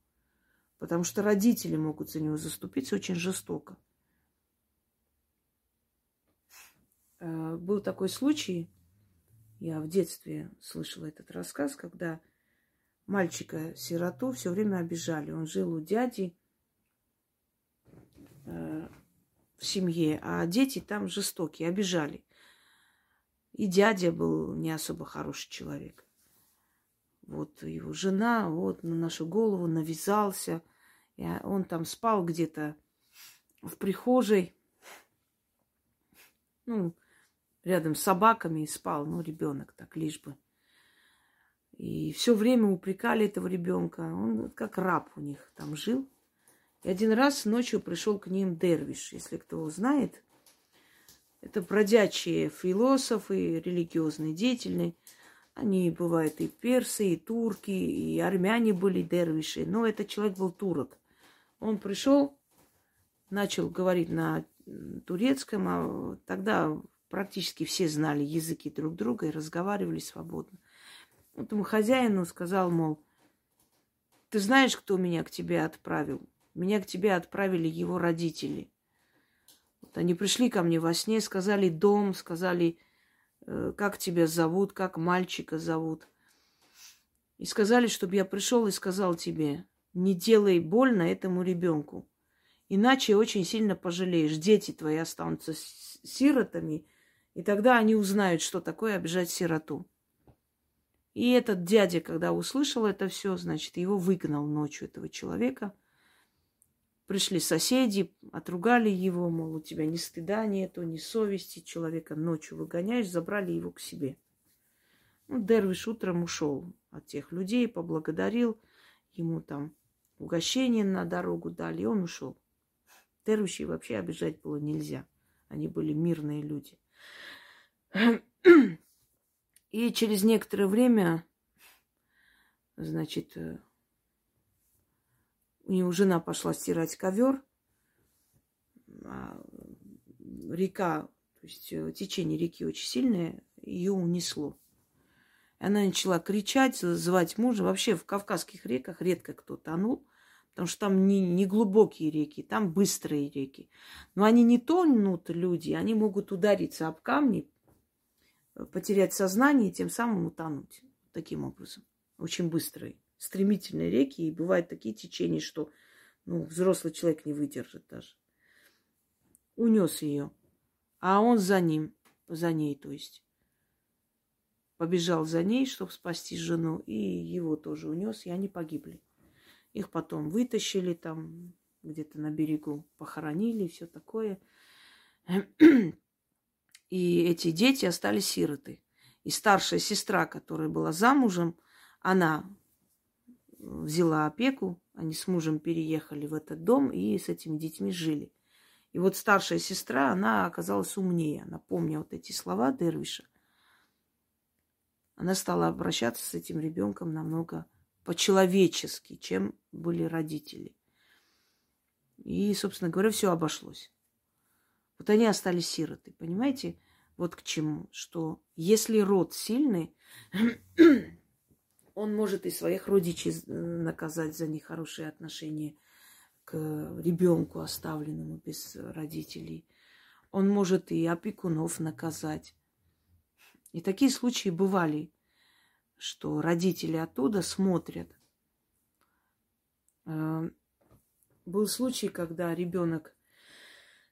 Потому что родители могут за него заступиться очень жестоко. Э, был такой случай, я в детстве слышала этот рассказ, когда мальчика-сироту все время обижали. Он жил у дяди э, в семье, а дети там жестокие, обижали. И дядя был не особо хороший человек. Вот его жена вот на нашу голову навязался. И он там спал где-то в прихожей. Ну, рядом с собаками спал, ну, ребенок так, лишь бы. И все время упрекали этого ребенка. Он как раб у них там жил. И один раз ночью пришел к ним Дервиш, если кто знает. Это бродячие философы, религиозные, деятельные. Они бывают и персы, и турки, и армяне были дервиши. Но этот человек был турок. Он пришел, начал говорить на турецком, а тогда практически все знали языки друг друга и разговаривали свободно. Этому хозяину сказал, мол, ты знаешь, кто меня к тебе отправил? Меня к тебе отправили его родители. Вот они пришли ко мне во сне, сказали дом, сказали, э, как тебя зовут, как мальчика зовут. И сказали, чтобы я пришел и сказал тебе, не делай больно этому ребенку. Иначе очень сильно пожалеешь. Дети твои останутся сиротами, и тогда они узнают, что такое обижать сироту. И этот дядя, когда услышал это все, значит, его выгнал ночью этого человека. Пришли соседи, отругали его, мол, у тебя ни стыда нету, ни совести. Человека ночью выгоняешь, забрали его к себе. Ну, Дервиш утром ушел от тех людей, поблагодарил. Ему там угощение на дорогу дали, и он ушел. Дервишей вообще обижать было нельзя. Они были мирные люди. И через некоторое время, значит, э, у него жена пошла стирать ковер, а река, то есть э, течение реки очень сильное, ее унесло. Она начала кричать, звать мужа. Вообще в Кавказских реках редко кто тонул, потому что там не, не глубокие реки, там быстрые реки. Но они не тонут люди, они могут удариться об камни, потерять сознание и тем самым утонуть. Таким образом. Очень быстрые, стремительные реки. И бывают такие течения, что ну, взрослый человек не выдержит даже. Унес ее. А он за ним, за ней, то есть. Побежал за ней, чтобы спасти жену, и его тоже унес, и они погибли. Их потом вытащили там где-то на берегу, похоронили, все такое. И эти дети остались сироты. И старшая сестра, которая была замужем, она взяла опеку, они с мужем переехали в этот дом и с этими детьми жили. И вот старшая сестра, она оказалась умнее. Она, помня вот эти слова Дервиша, она стала обращаться с этим ребенком намного по-человечески, чем были родители. И, собственно говоря, все обошлось. Вот они остались сироты, понимаете? Вот к чему, что если род сильный, <clears throat> он может и своих родичей наказать за нехорошие отношения к ребенку, оставленному без родителей. Он может и опекунов наказать. И такие случаи бывали, что родители оттуда смотрят. Э, был случай, когда ребенок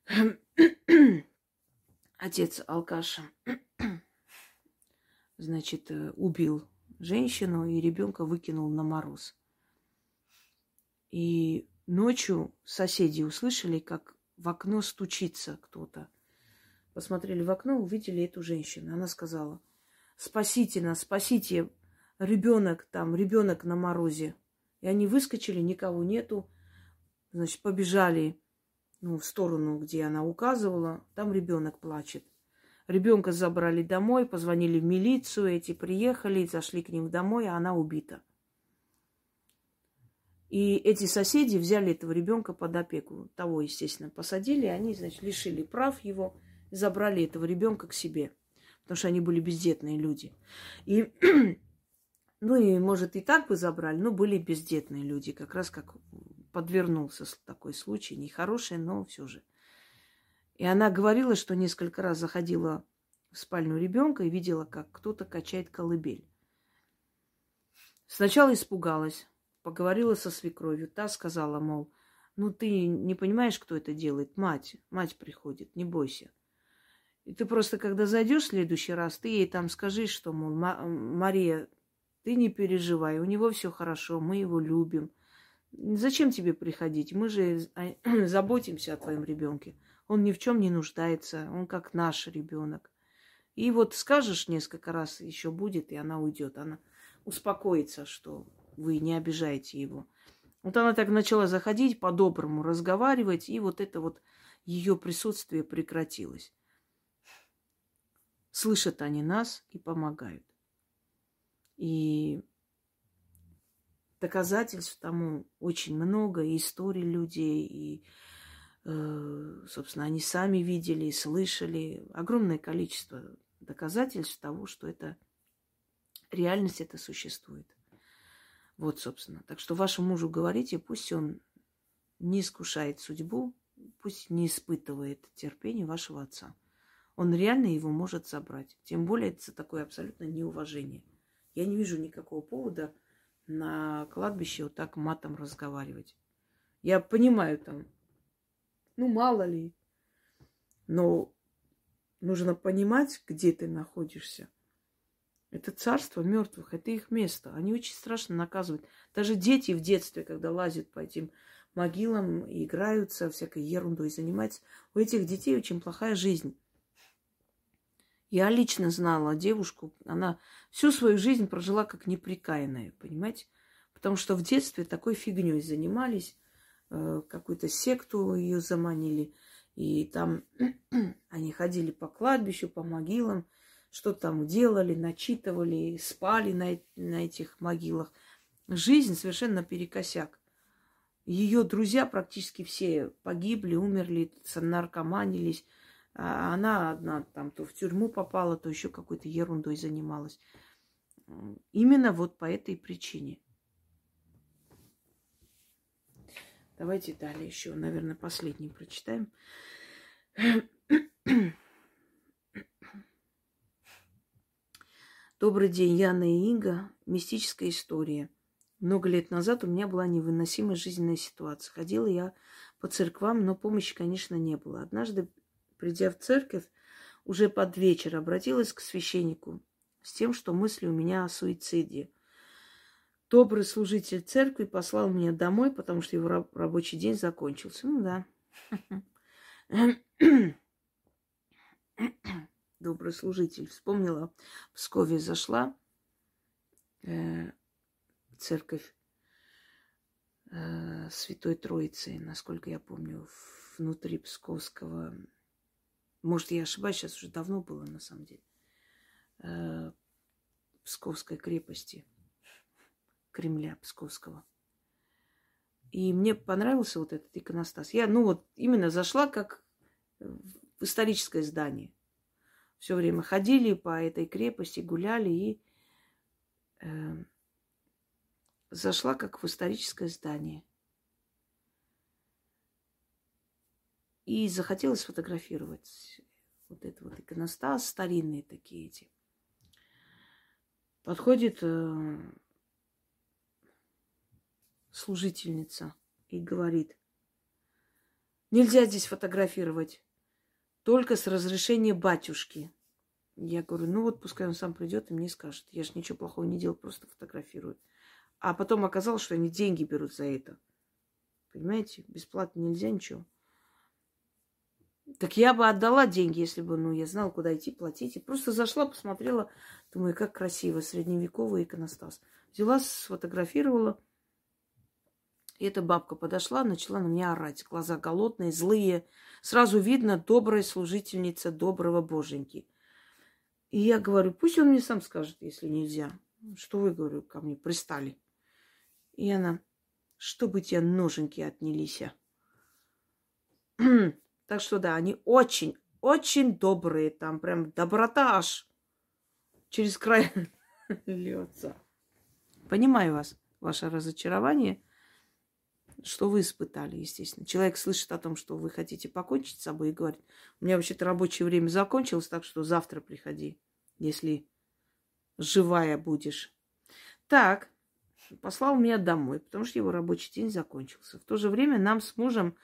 <clears throat> отец алкаша, <clears throat> значит, э, убил женщину и ребенка выкинул на мороз. И ночью соседи услышали, как в окно стучится кто-то. Посмотрели в окно, увидели эту женщину. Она сказала, спасите нас, спасите, ребенок там, ребенок на морозе. И они выскочили, никого нету. Значит, побежали ну, в сторону, где она указывала, там ребенок плачет. Ребенка забрали домой, позвонили в милицию, эти приехали, зашли к ним домой, а она убита. И эти соседи взяли этого ребенка под опеку. Того, естественно, посадили, они, значит, лишили прав его, забрали этого ребенка к себе, потому что они были бездетные люди. И, <clears throat> ну и, может, и так бы забрали, но были бездетные люди, как раз как подвернулся такой случай, нехороший, но все же. И она говорила, что несколько раз заходила в спальню ребенка и видела, как кто-то качает колыбель. Сначала испугалась, поговорила со свекровью. Та сказала, мол, ну ты не понимаешь, кто это делает? Мать, мать приходит, не бойся. И ты просто, когда зайдешь в следующий раз, ты ей там скажи, что, мол, Мария, ты не переживай, у него все хорошо, мы его любим. Зачем тебе приходить? Мы же а, <clears throat> заботимся о твоем ребенке. Он ни в чем не нуждается, он как наш ребенок. И вот скажешь несколько раз, еще будет, и она уйдет. Она успокоится, что вы не обижаете его. Вот она так начала заходить, по-доброму разговаривать, и вот это вот ее присутствие прекратилось. Слышат они нас и помогают. И доказательств тому очень много, и историй людей, и, э, собственно, они сами видели, слышали. Огромное количество доказательств того, что это реальность это существует. Вот, собственно. Так что вашему мужу говорите, пусть он не искушает судьбу, пусть не испытывает терпение вашего отца. Он реально его может забрать. Тем более это такое абсолютно неуважение. Я не вижу никакого повода на кладбище вот так матом разговаривать. Я понимаю там, ну мало ли, но нужно понимать, где ты находишься. Это царство мертвых, это их место. Они очень страшно наказывают. Даже дети в детстве, когда лазят по этим могилам, играются, всякой ерундой занимаются, у этих детей очень плохая жизнь. Я лично знала девушку, она всю свою жизнь прожила как неприкаянная, понимаете? Потому что в детстве такой фигней занимались, э, какую-то секту ее заманили, и там <clears throat> они ходили по кладбищу, по могилам, что там делали, начитывали, спали на, на этих могилах. Жизнь совершенно перекосяк. Ее друзья практически все погибли, умерли, наркоманились. А она одна там то в тюрьму попала, то еще какой-то ерундой занималась. Именно вот по этой причине. Давайте далее еще, наверное, последний прочитаем. Добрый день, Яна и Инга. Мистическая история. Много лет назад у меня была невыносимая жизненная ситуация. Ходила я по церквам, но помощи, конечно, не было. Однажды придя в церковь, уже под вечер обратилась к священнику с тем, что мысли у меня о суициде. Добрый служитель церкви послал меня домой, потому что его рабочий день закончился. Ну да. <coughs> Добрый служитель. Вспомнила, в Пскове зашла э, церковь э, Святой Троицы, насколько я помню, внутри Псковского может, я ошибаюсь, сейчас уже давно было, на самом деле. Э, Псковской крепости. Кремля Псковского. И мне понравился вот этот иконостас. Я, ну вот, именно зашла как в историческое здание. Все время ходили по этой крепости, гуляли и э, зашла как в историческое здание. И захотелось сфотографировать вот это вот иконостас, старинные такие эти. Подходит э, служительница и говорит, нельзя здесь фотографировать, только с разрешения батюшки. Я говорю, ну вот пускай он сам придет и мне скажет. Я же ничего плохого не делал, просто фотографирую. А потом оказалось, что они деньги берут за это. Понимаете, бесплатно нельзя ничего. Так я бы отдала деньги, если бы, ну, я знала, куда идти, платить. И просто зашла, посмотрела, думаю, как красиво, средневековый иконостас. Взяла, сфотографировала. И эта бабка подошла, начала на меня орать. Глаза голодные, злые. Сразу видно, добрая служительница доброго боженьки. И я говорю, пусть он мне сам скажет, если нельзя. Что вы, говорю, ко мне пристали? И она, чтобы тебе ноженьки отнялись. Так что да, они очень, очень добрые. Там прям доброта аж через край <laughs> льется. Понимаю вас, ваше разочарование, что вы испытали, естественно. Человек слышит о том, что вы хотите покончить с собой и говорит, у меня вообще-то рабочее время закончилось, так что завтра приходи, если живая будешь. Так, послал меня домой, потому что его рабочий день закончился. В то же время нам с мужем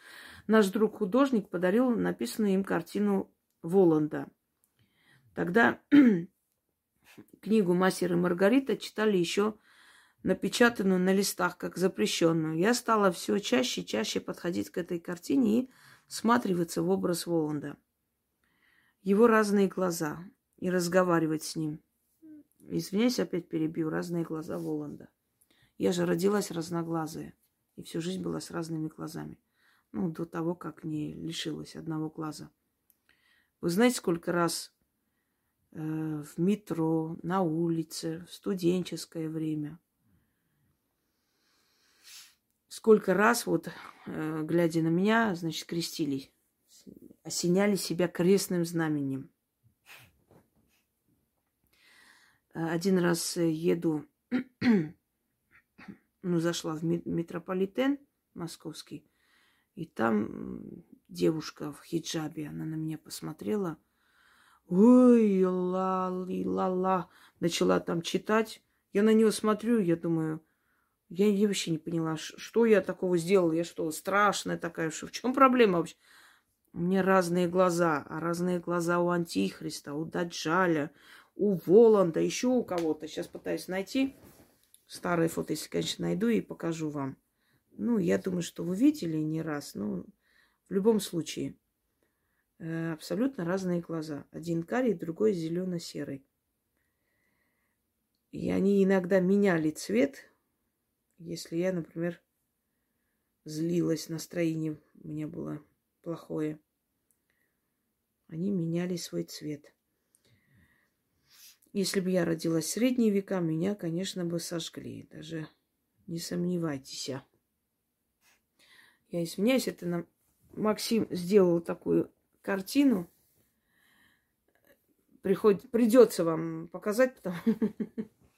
наш друг-художник подарил написанную им картину Воланда. Тогда <clears throat> книгу «Мастер и Маргарита» читали еще напечатанную на листах, как запрещенную. Я стала все чаще и чаще подходить к этой картине и всматриваться в образ Воланда. Его разные глаза и разговаривать с ним. Извиняюсь, опять перебью. Разные глаза Воланда. Я же родилась разноглазая. И всю жизнь была с разными глазами. Ну, до того, как не лишилась одного глаза. Вы знаете, сколько раз э, в метро, на улице, в студенческое время. Сколько раз, вот, э, глядя на меня, значит, крестились, осеняли себя крестным знаменем. Один раз еду, <clears throat> ну, зашла в метрополитен московский, и там девушка в хиджабе, она на меня посмотрела. Ой, ла-ли-ла-ла. Начала там читать. Я на нее смотрю, я думаю, я, я вообще не поняла, что я такого сделала. Я что, страшная такая, что в чем проблема вообще? У меня разные глаза, а разные глаза у Антихриста, у Даджаля, у Воланда, еще у кого-то. Сейчас пытаюсь найти старые фото, если, конечно, найду и покажу вам. Ну, я думаю, что вы видели не раз. Ну, в любом случае, э, абсолютно разные глаза. Один карий, другой зелено-серый. И они иногда меняли цвет, если я, например, злилась, настроение у меня было плохое. Они меняли свой цвет. Если бы я родилась в средние века, меня, конечно, бы сожгли. Даже не сомневайтесь. Я извиняюсь, это нам Максим сделал такую картину. Приходит, придется вам показать, потому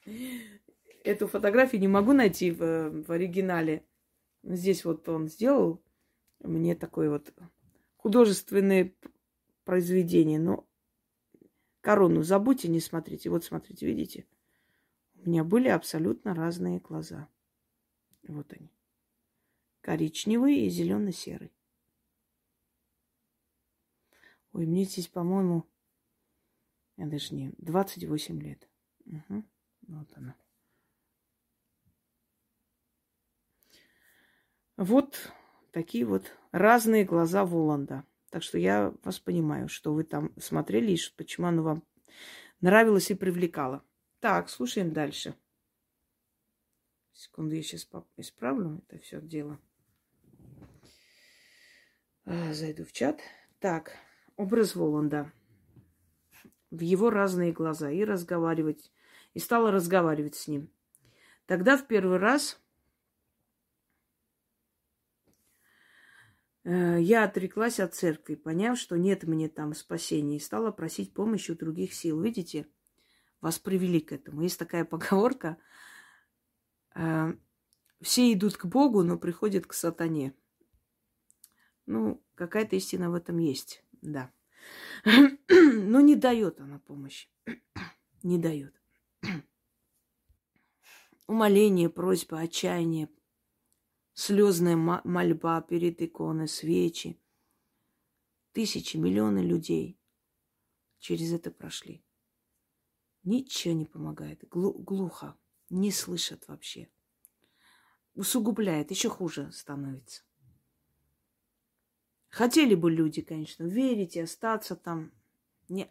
<laughs> эту фотографию не могу найти в, в оригинале. Здесь вот он сделал мне такое вот художественное произведение. Но корону забудьте, не смотрите. Вот смотрите, видите? У меня были абсолютно разные глаза. Вот они коричневый и зелено-серый. Ой, мне здесь, по-моему, я даже не, 28 лет. Угу. Вот она. Вот такие вот разные глаза Воланда. Так что я вас понимаю, что вы там смотрели и почему оно вам нравилось и привлекало. Так, слушаем дальше. Секунду, я сейчас исправлю это все дело. А, зайду в чат. Так, образ Воланда. В его разные глаза. И разговаривать. И стала разговаривать с ним. Тогда в первый раз э, я отреклась от церкви, поняв, что нет мне там спасения, и стала просить помощи у других сил. Видите, вас привели к этому. Есть такая <laughs> поговорка. Э, все идут к Богу, но приходят к сатане. Ну, какая-то истина в этом есть, да. <clears throat> Но не дает она помощи. <clears throat> Не дает. <clears throat> Умоление, просьба, отчаяние, слезная мольба перед иконой, свечи. Тысячи, миллионы людей через это прошли. Ничего не помогает. глухо. Не слышат вообще. Усугубляет. Еще хуже становится. Хотели бы люди, конечно, верить и остаться там. Не,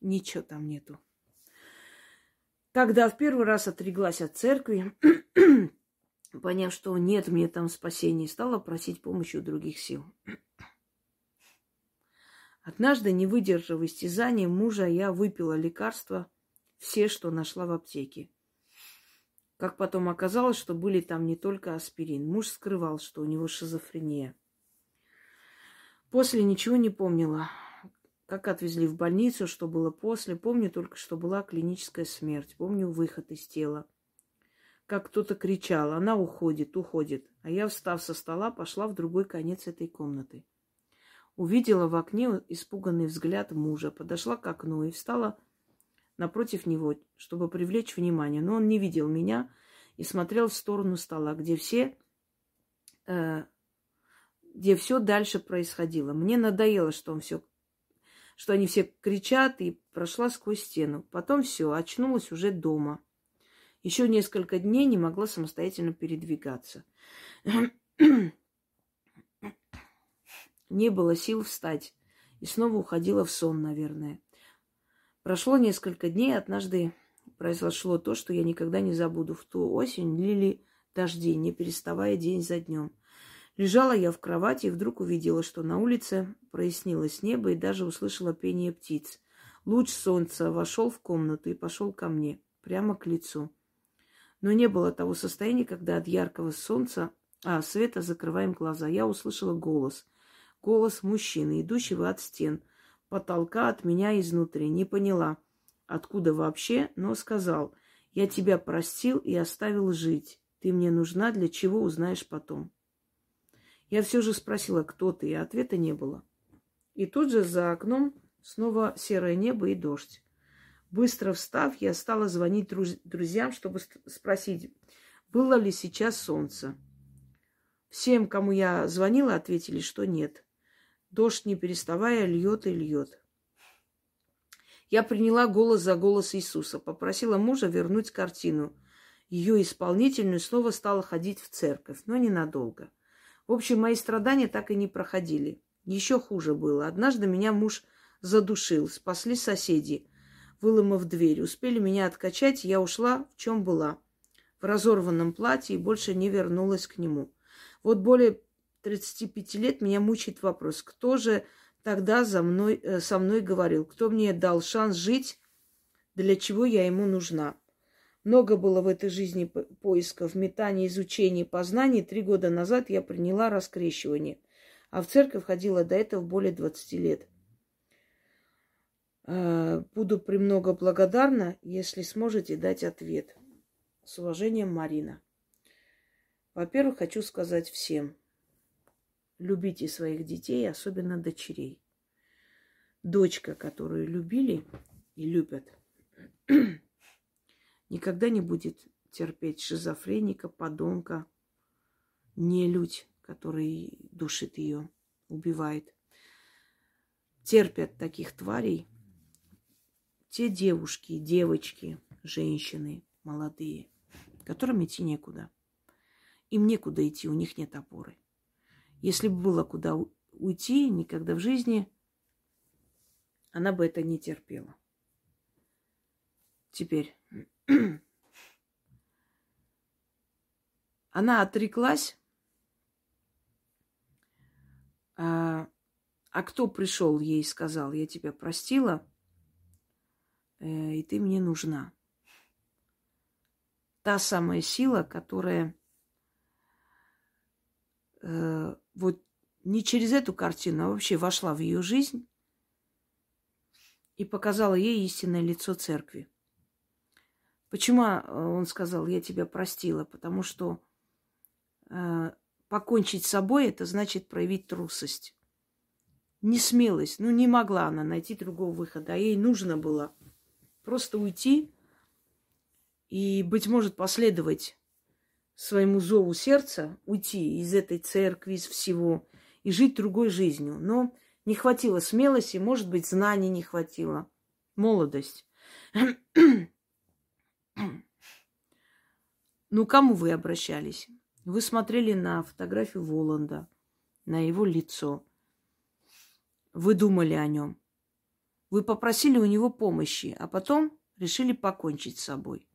ничего там нету. Когда в первый раз отреглась от церкви, <clears throat> поняв, что нет мне там спасения, стала просить помощи у других сил. Однажды, не выдержав истязания мужа, я выпила лекарства, все, что нашла в аптеке. Как потом оказалось, что были там не только аспирин. Муж скрывал, что у него шизофрения. После ничего не помнила. Как отвезли в больницу, что было после. Помню только, что была клиническая смерть. Помню выход из тела. Как кто-то кричал, она уходит, уходит. А я, встав со стола, пошла в другой конец этой комнаты. Увидела в окне испуганный взгляд мужа, подошла к окну и встала напротив него, чтобы привлечь внимание. Но он не видел меня и смотрел в сторону стола, где все э, где все дальше происходило. Мне надоело, что он все, что они все кричат, и прошла сквозь стену. Потом все, очнулась уже дома. Еще несколько дней не могла самостоятельно передвигаться. Не было сил встать. И снова уходила в сон, наверное. Прошло несколько дней, однажды произошло то, что я никогда не забуду. В ту осень лили дожди, не переставая день за днем. Лежала я в кровати и вдруг увидела, что на улице прояснилось небо и даже услышала пение птиц. Луч солнца вошел в комнату и пошел ко мне, прямо к лицу. Но не было того состояния, когда от яркого солнца, а, света закрываем глаза. Я услышала голос. Голос мужчины, идущего от стен, потолка от меня изнутри. Не поняла, откуда вообще, но сказал, я тебя простил и оставил жить. Ты мне нужна, для чего узнаешь потом. Я все же спросила, кто ты, и ответа не было. И тут же за окном снова серое небо и дождь. Быстро встав, я стала звонить друз- друзьям, чтобы спросить, было ли сейчас солнце. Всем, кому я звонила, ответили, что нет. Дождь, не переставая, льет и льет. Я приняла голос за голос Иисуса, попросила мужа вернуть картину. Ее исполнительную снова стала ходить в церковь, но ненадолго. В общем, мои страдания так и не проходили. Еще хуже было. Однажды меня муж задушил, спасли соседи, выломав дверь. Успели меня откачать, я ушла, в чем была. В разорванном платье и больше не вернулась к нему. Вот более 35 лет меня мучает вопрос, кто же тогда за мной, э, со мной говорил, кто мне дал шанс жить, для чего я ему нужна. Много было в этой жизни поисков, метаний, изучений, познаний. Три года назад я приняла раскрещивание, а в церковь ходила до этого более 20 лет. Э, буду премного благодарна, если сможете дать ответ. С уважением, Марина. Во-первых, хочу сказать всем, любите своих детей, особенно дочерей. Дочка, которую любили и любят, никогда не будет терпеть шизофреника, подонка, нелюдь, который душит ее, убивает. Терпят таких тварей те девушки, девочки, женщины молодые, которым идти некуда. Им некуда идти, у них нет опоры. Если бы было куда уйти, никогда в жизни она бы это не терпела. Теперь <clears throat> она отреклась, а, а кто пришел ей и сказал, я тебя простила, Э, и ты мне нужна. Та самая сила, которая э, вот не через эту картину, а вообще вошла в ее жизнь и показала ей истинное лицо церкви. Почему э, он сказал, я тебя простила? Потому что э, покончить с собой это значит проявить трусость. Не смелость. Ну, не могла она найти другого выхода, а ей нужно было Просто уйти и, быть может, последовать своему зову сердца, уйти из этой церкви, из всего и жить другой жизнью. Но не хватило смелости, может быть, знаний не хватило, молодость. <clears throat> Ну, кому вы обращались? Вы смотрели на фотографию Воланда, на его лицо. Вы думали о нем. Вы попросили у него помощи, а потом решили покончить с собой.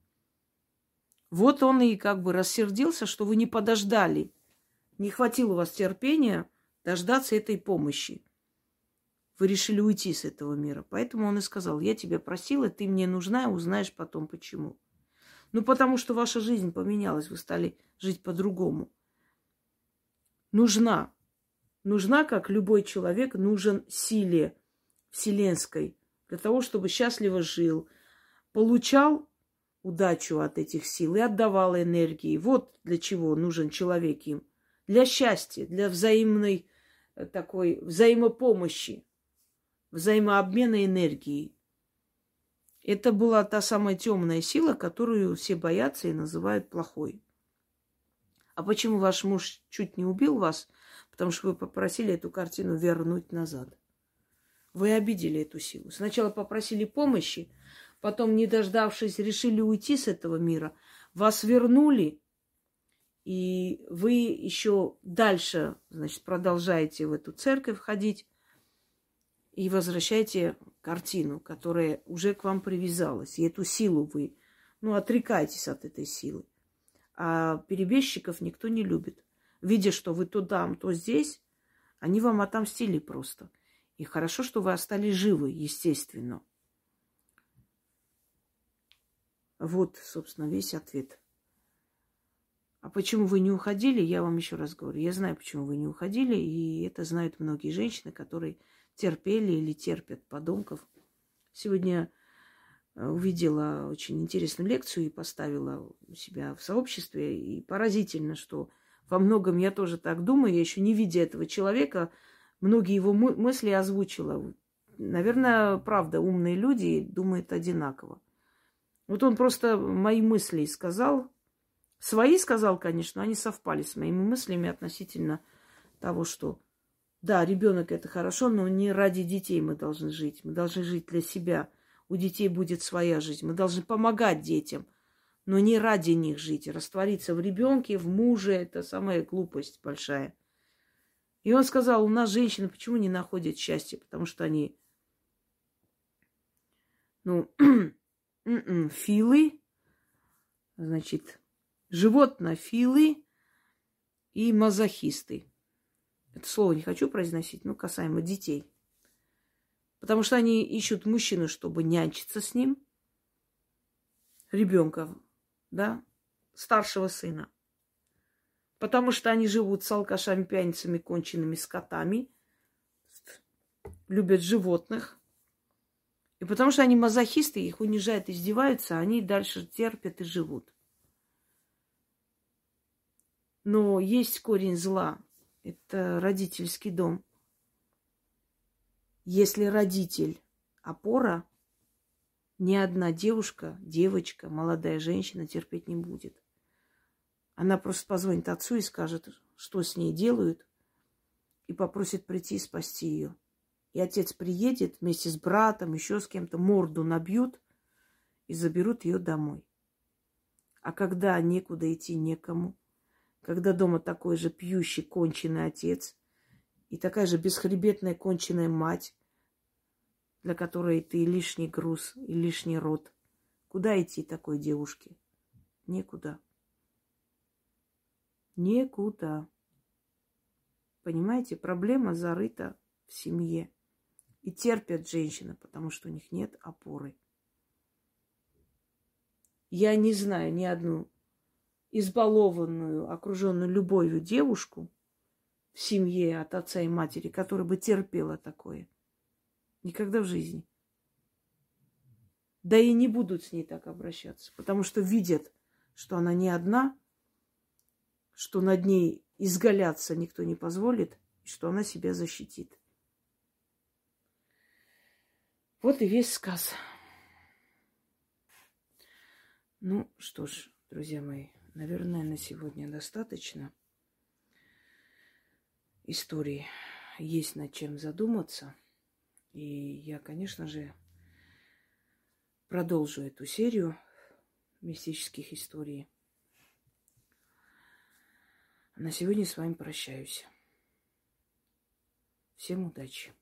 Вот он и как бы рассердился, что вы не подождали. Не хватило у вас терпения дождаться этой помощи. Вы решили уйти с этого мира. Поэтому он и сказал, я тебя просила, ты мне нужна, узнаешь потом почему. Ну, потому что ваша жизнь поменялась, вы стали жить по-другому. Нужна. Нужна, как любой человек, нужен силе вселенской, для того, чтобы счастливо жил, получал удачу от этих сил и отдавал энергии. Вот для чего нужен человек им. Для счастья, для взаимной э, такой взаимопомощи, взаимообмена энергией. Это была та самая темная сила, которую все боятся и называют плохой. А почему ваш муж чуть не убил вас? Потому что вы попросили эту картину вернуть назад. Вы обидели эту силу. Сначала попросили помощи, потом, не дождавшись, решили уйти с этого мира. Вас вернули, и вы еще дальше, значит, продолжаете в эту церковь ходить и возвращаете картину, которая уже к вам привязалась. И эту силу вы, ну, отрекаетесь от этой силы. А перебежчиков никто не любит. Видя, что вы то там, то здесь, они вам отомстили просто – и хорошо, что вы остались живы, естественно. Вот, собственно, весь ответ. А почему вы не уходили, я вам еще раз говорю. Я знаю, почему вы не уходили, и это знают многие женщины, которые терпели или терпят подонков. Сегодня э, увидела очень интересную лекцию и поставила у себя в сообществе. И поразительно, что во многом я тоже так думаю. Я еще не видя этого человека, многие его мысли озвучила. Наверное, правда, умные люди думают одинаково. Вот он просто мои мысли сказал. Свои сказал, конечно, они совпали с моими мыслями относительно того, что да, ребенок это хорошо, но не ради детей мы должны жить. Мы должны жить для себя. У детей будет своя жизнь. Мы должны помогать детям, но не ради них жить. Раствориться в ребенке, в муже – это самая глупость большая. И он сказал, у нас женщины почему не находят счастья? Потому что они, ну, <clears throat> м-м, филы, значит, животнофилы и мазохисты. Это слово не хочу произносить, но касаемо детей. Потому что они ищут мужчину, чтобы нянчиться с ним, ребенка, да, старшего сына. Потому что они живут с алкашами, пьяницами, конченными скотами, любят животных. И потому что они мазохисты, их унижают, издеваются, они дальше терпят и живут. Но есть корень зла. Это родительский дом. Если родитель опора, ни одна девушка, девочка, молодая женщина терпеть не будет. Она просто позвонит отцу и скажет, что с ней делают, и попросит прийти и спасти ее. И отец приедет вместе с братом, еще с кем-то, морду набьют и заберут ее домой. А когда некуда идти некому, когда дома такой же пьющий, конченый отец и такая же бесхребетная, конченая мать, для которой ты лишний груз и лишний род. Куда идти такой девушке? Некуда. Некуда. Понимаете, проблема зарыта в семье. И терпят женщины, потому что у них нет опоры. Я не знаю ни одну избалованную, окруженную любовью девушку в семье от отца и матери, которая бы терпела такое. Никогда в жизни. Да и не будут с ней так обращаться, потому что видят, что она не одна, что над ней изгаляться никто не позволит, и что она себя защитит. Вот и весь сказ. Ну что ж, друзья мои, Наверное, на сегодня достаточно истории. Есть над чем задуматься. И я, конечно же, продолжу эту серию мистических историй. на сегодня с вами прощаюсь. Всем удачи!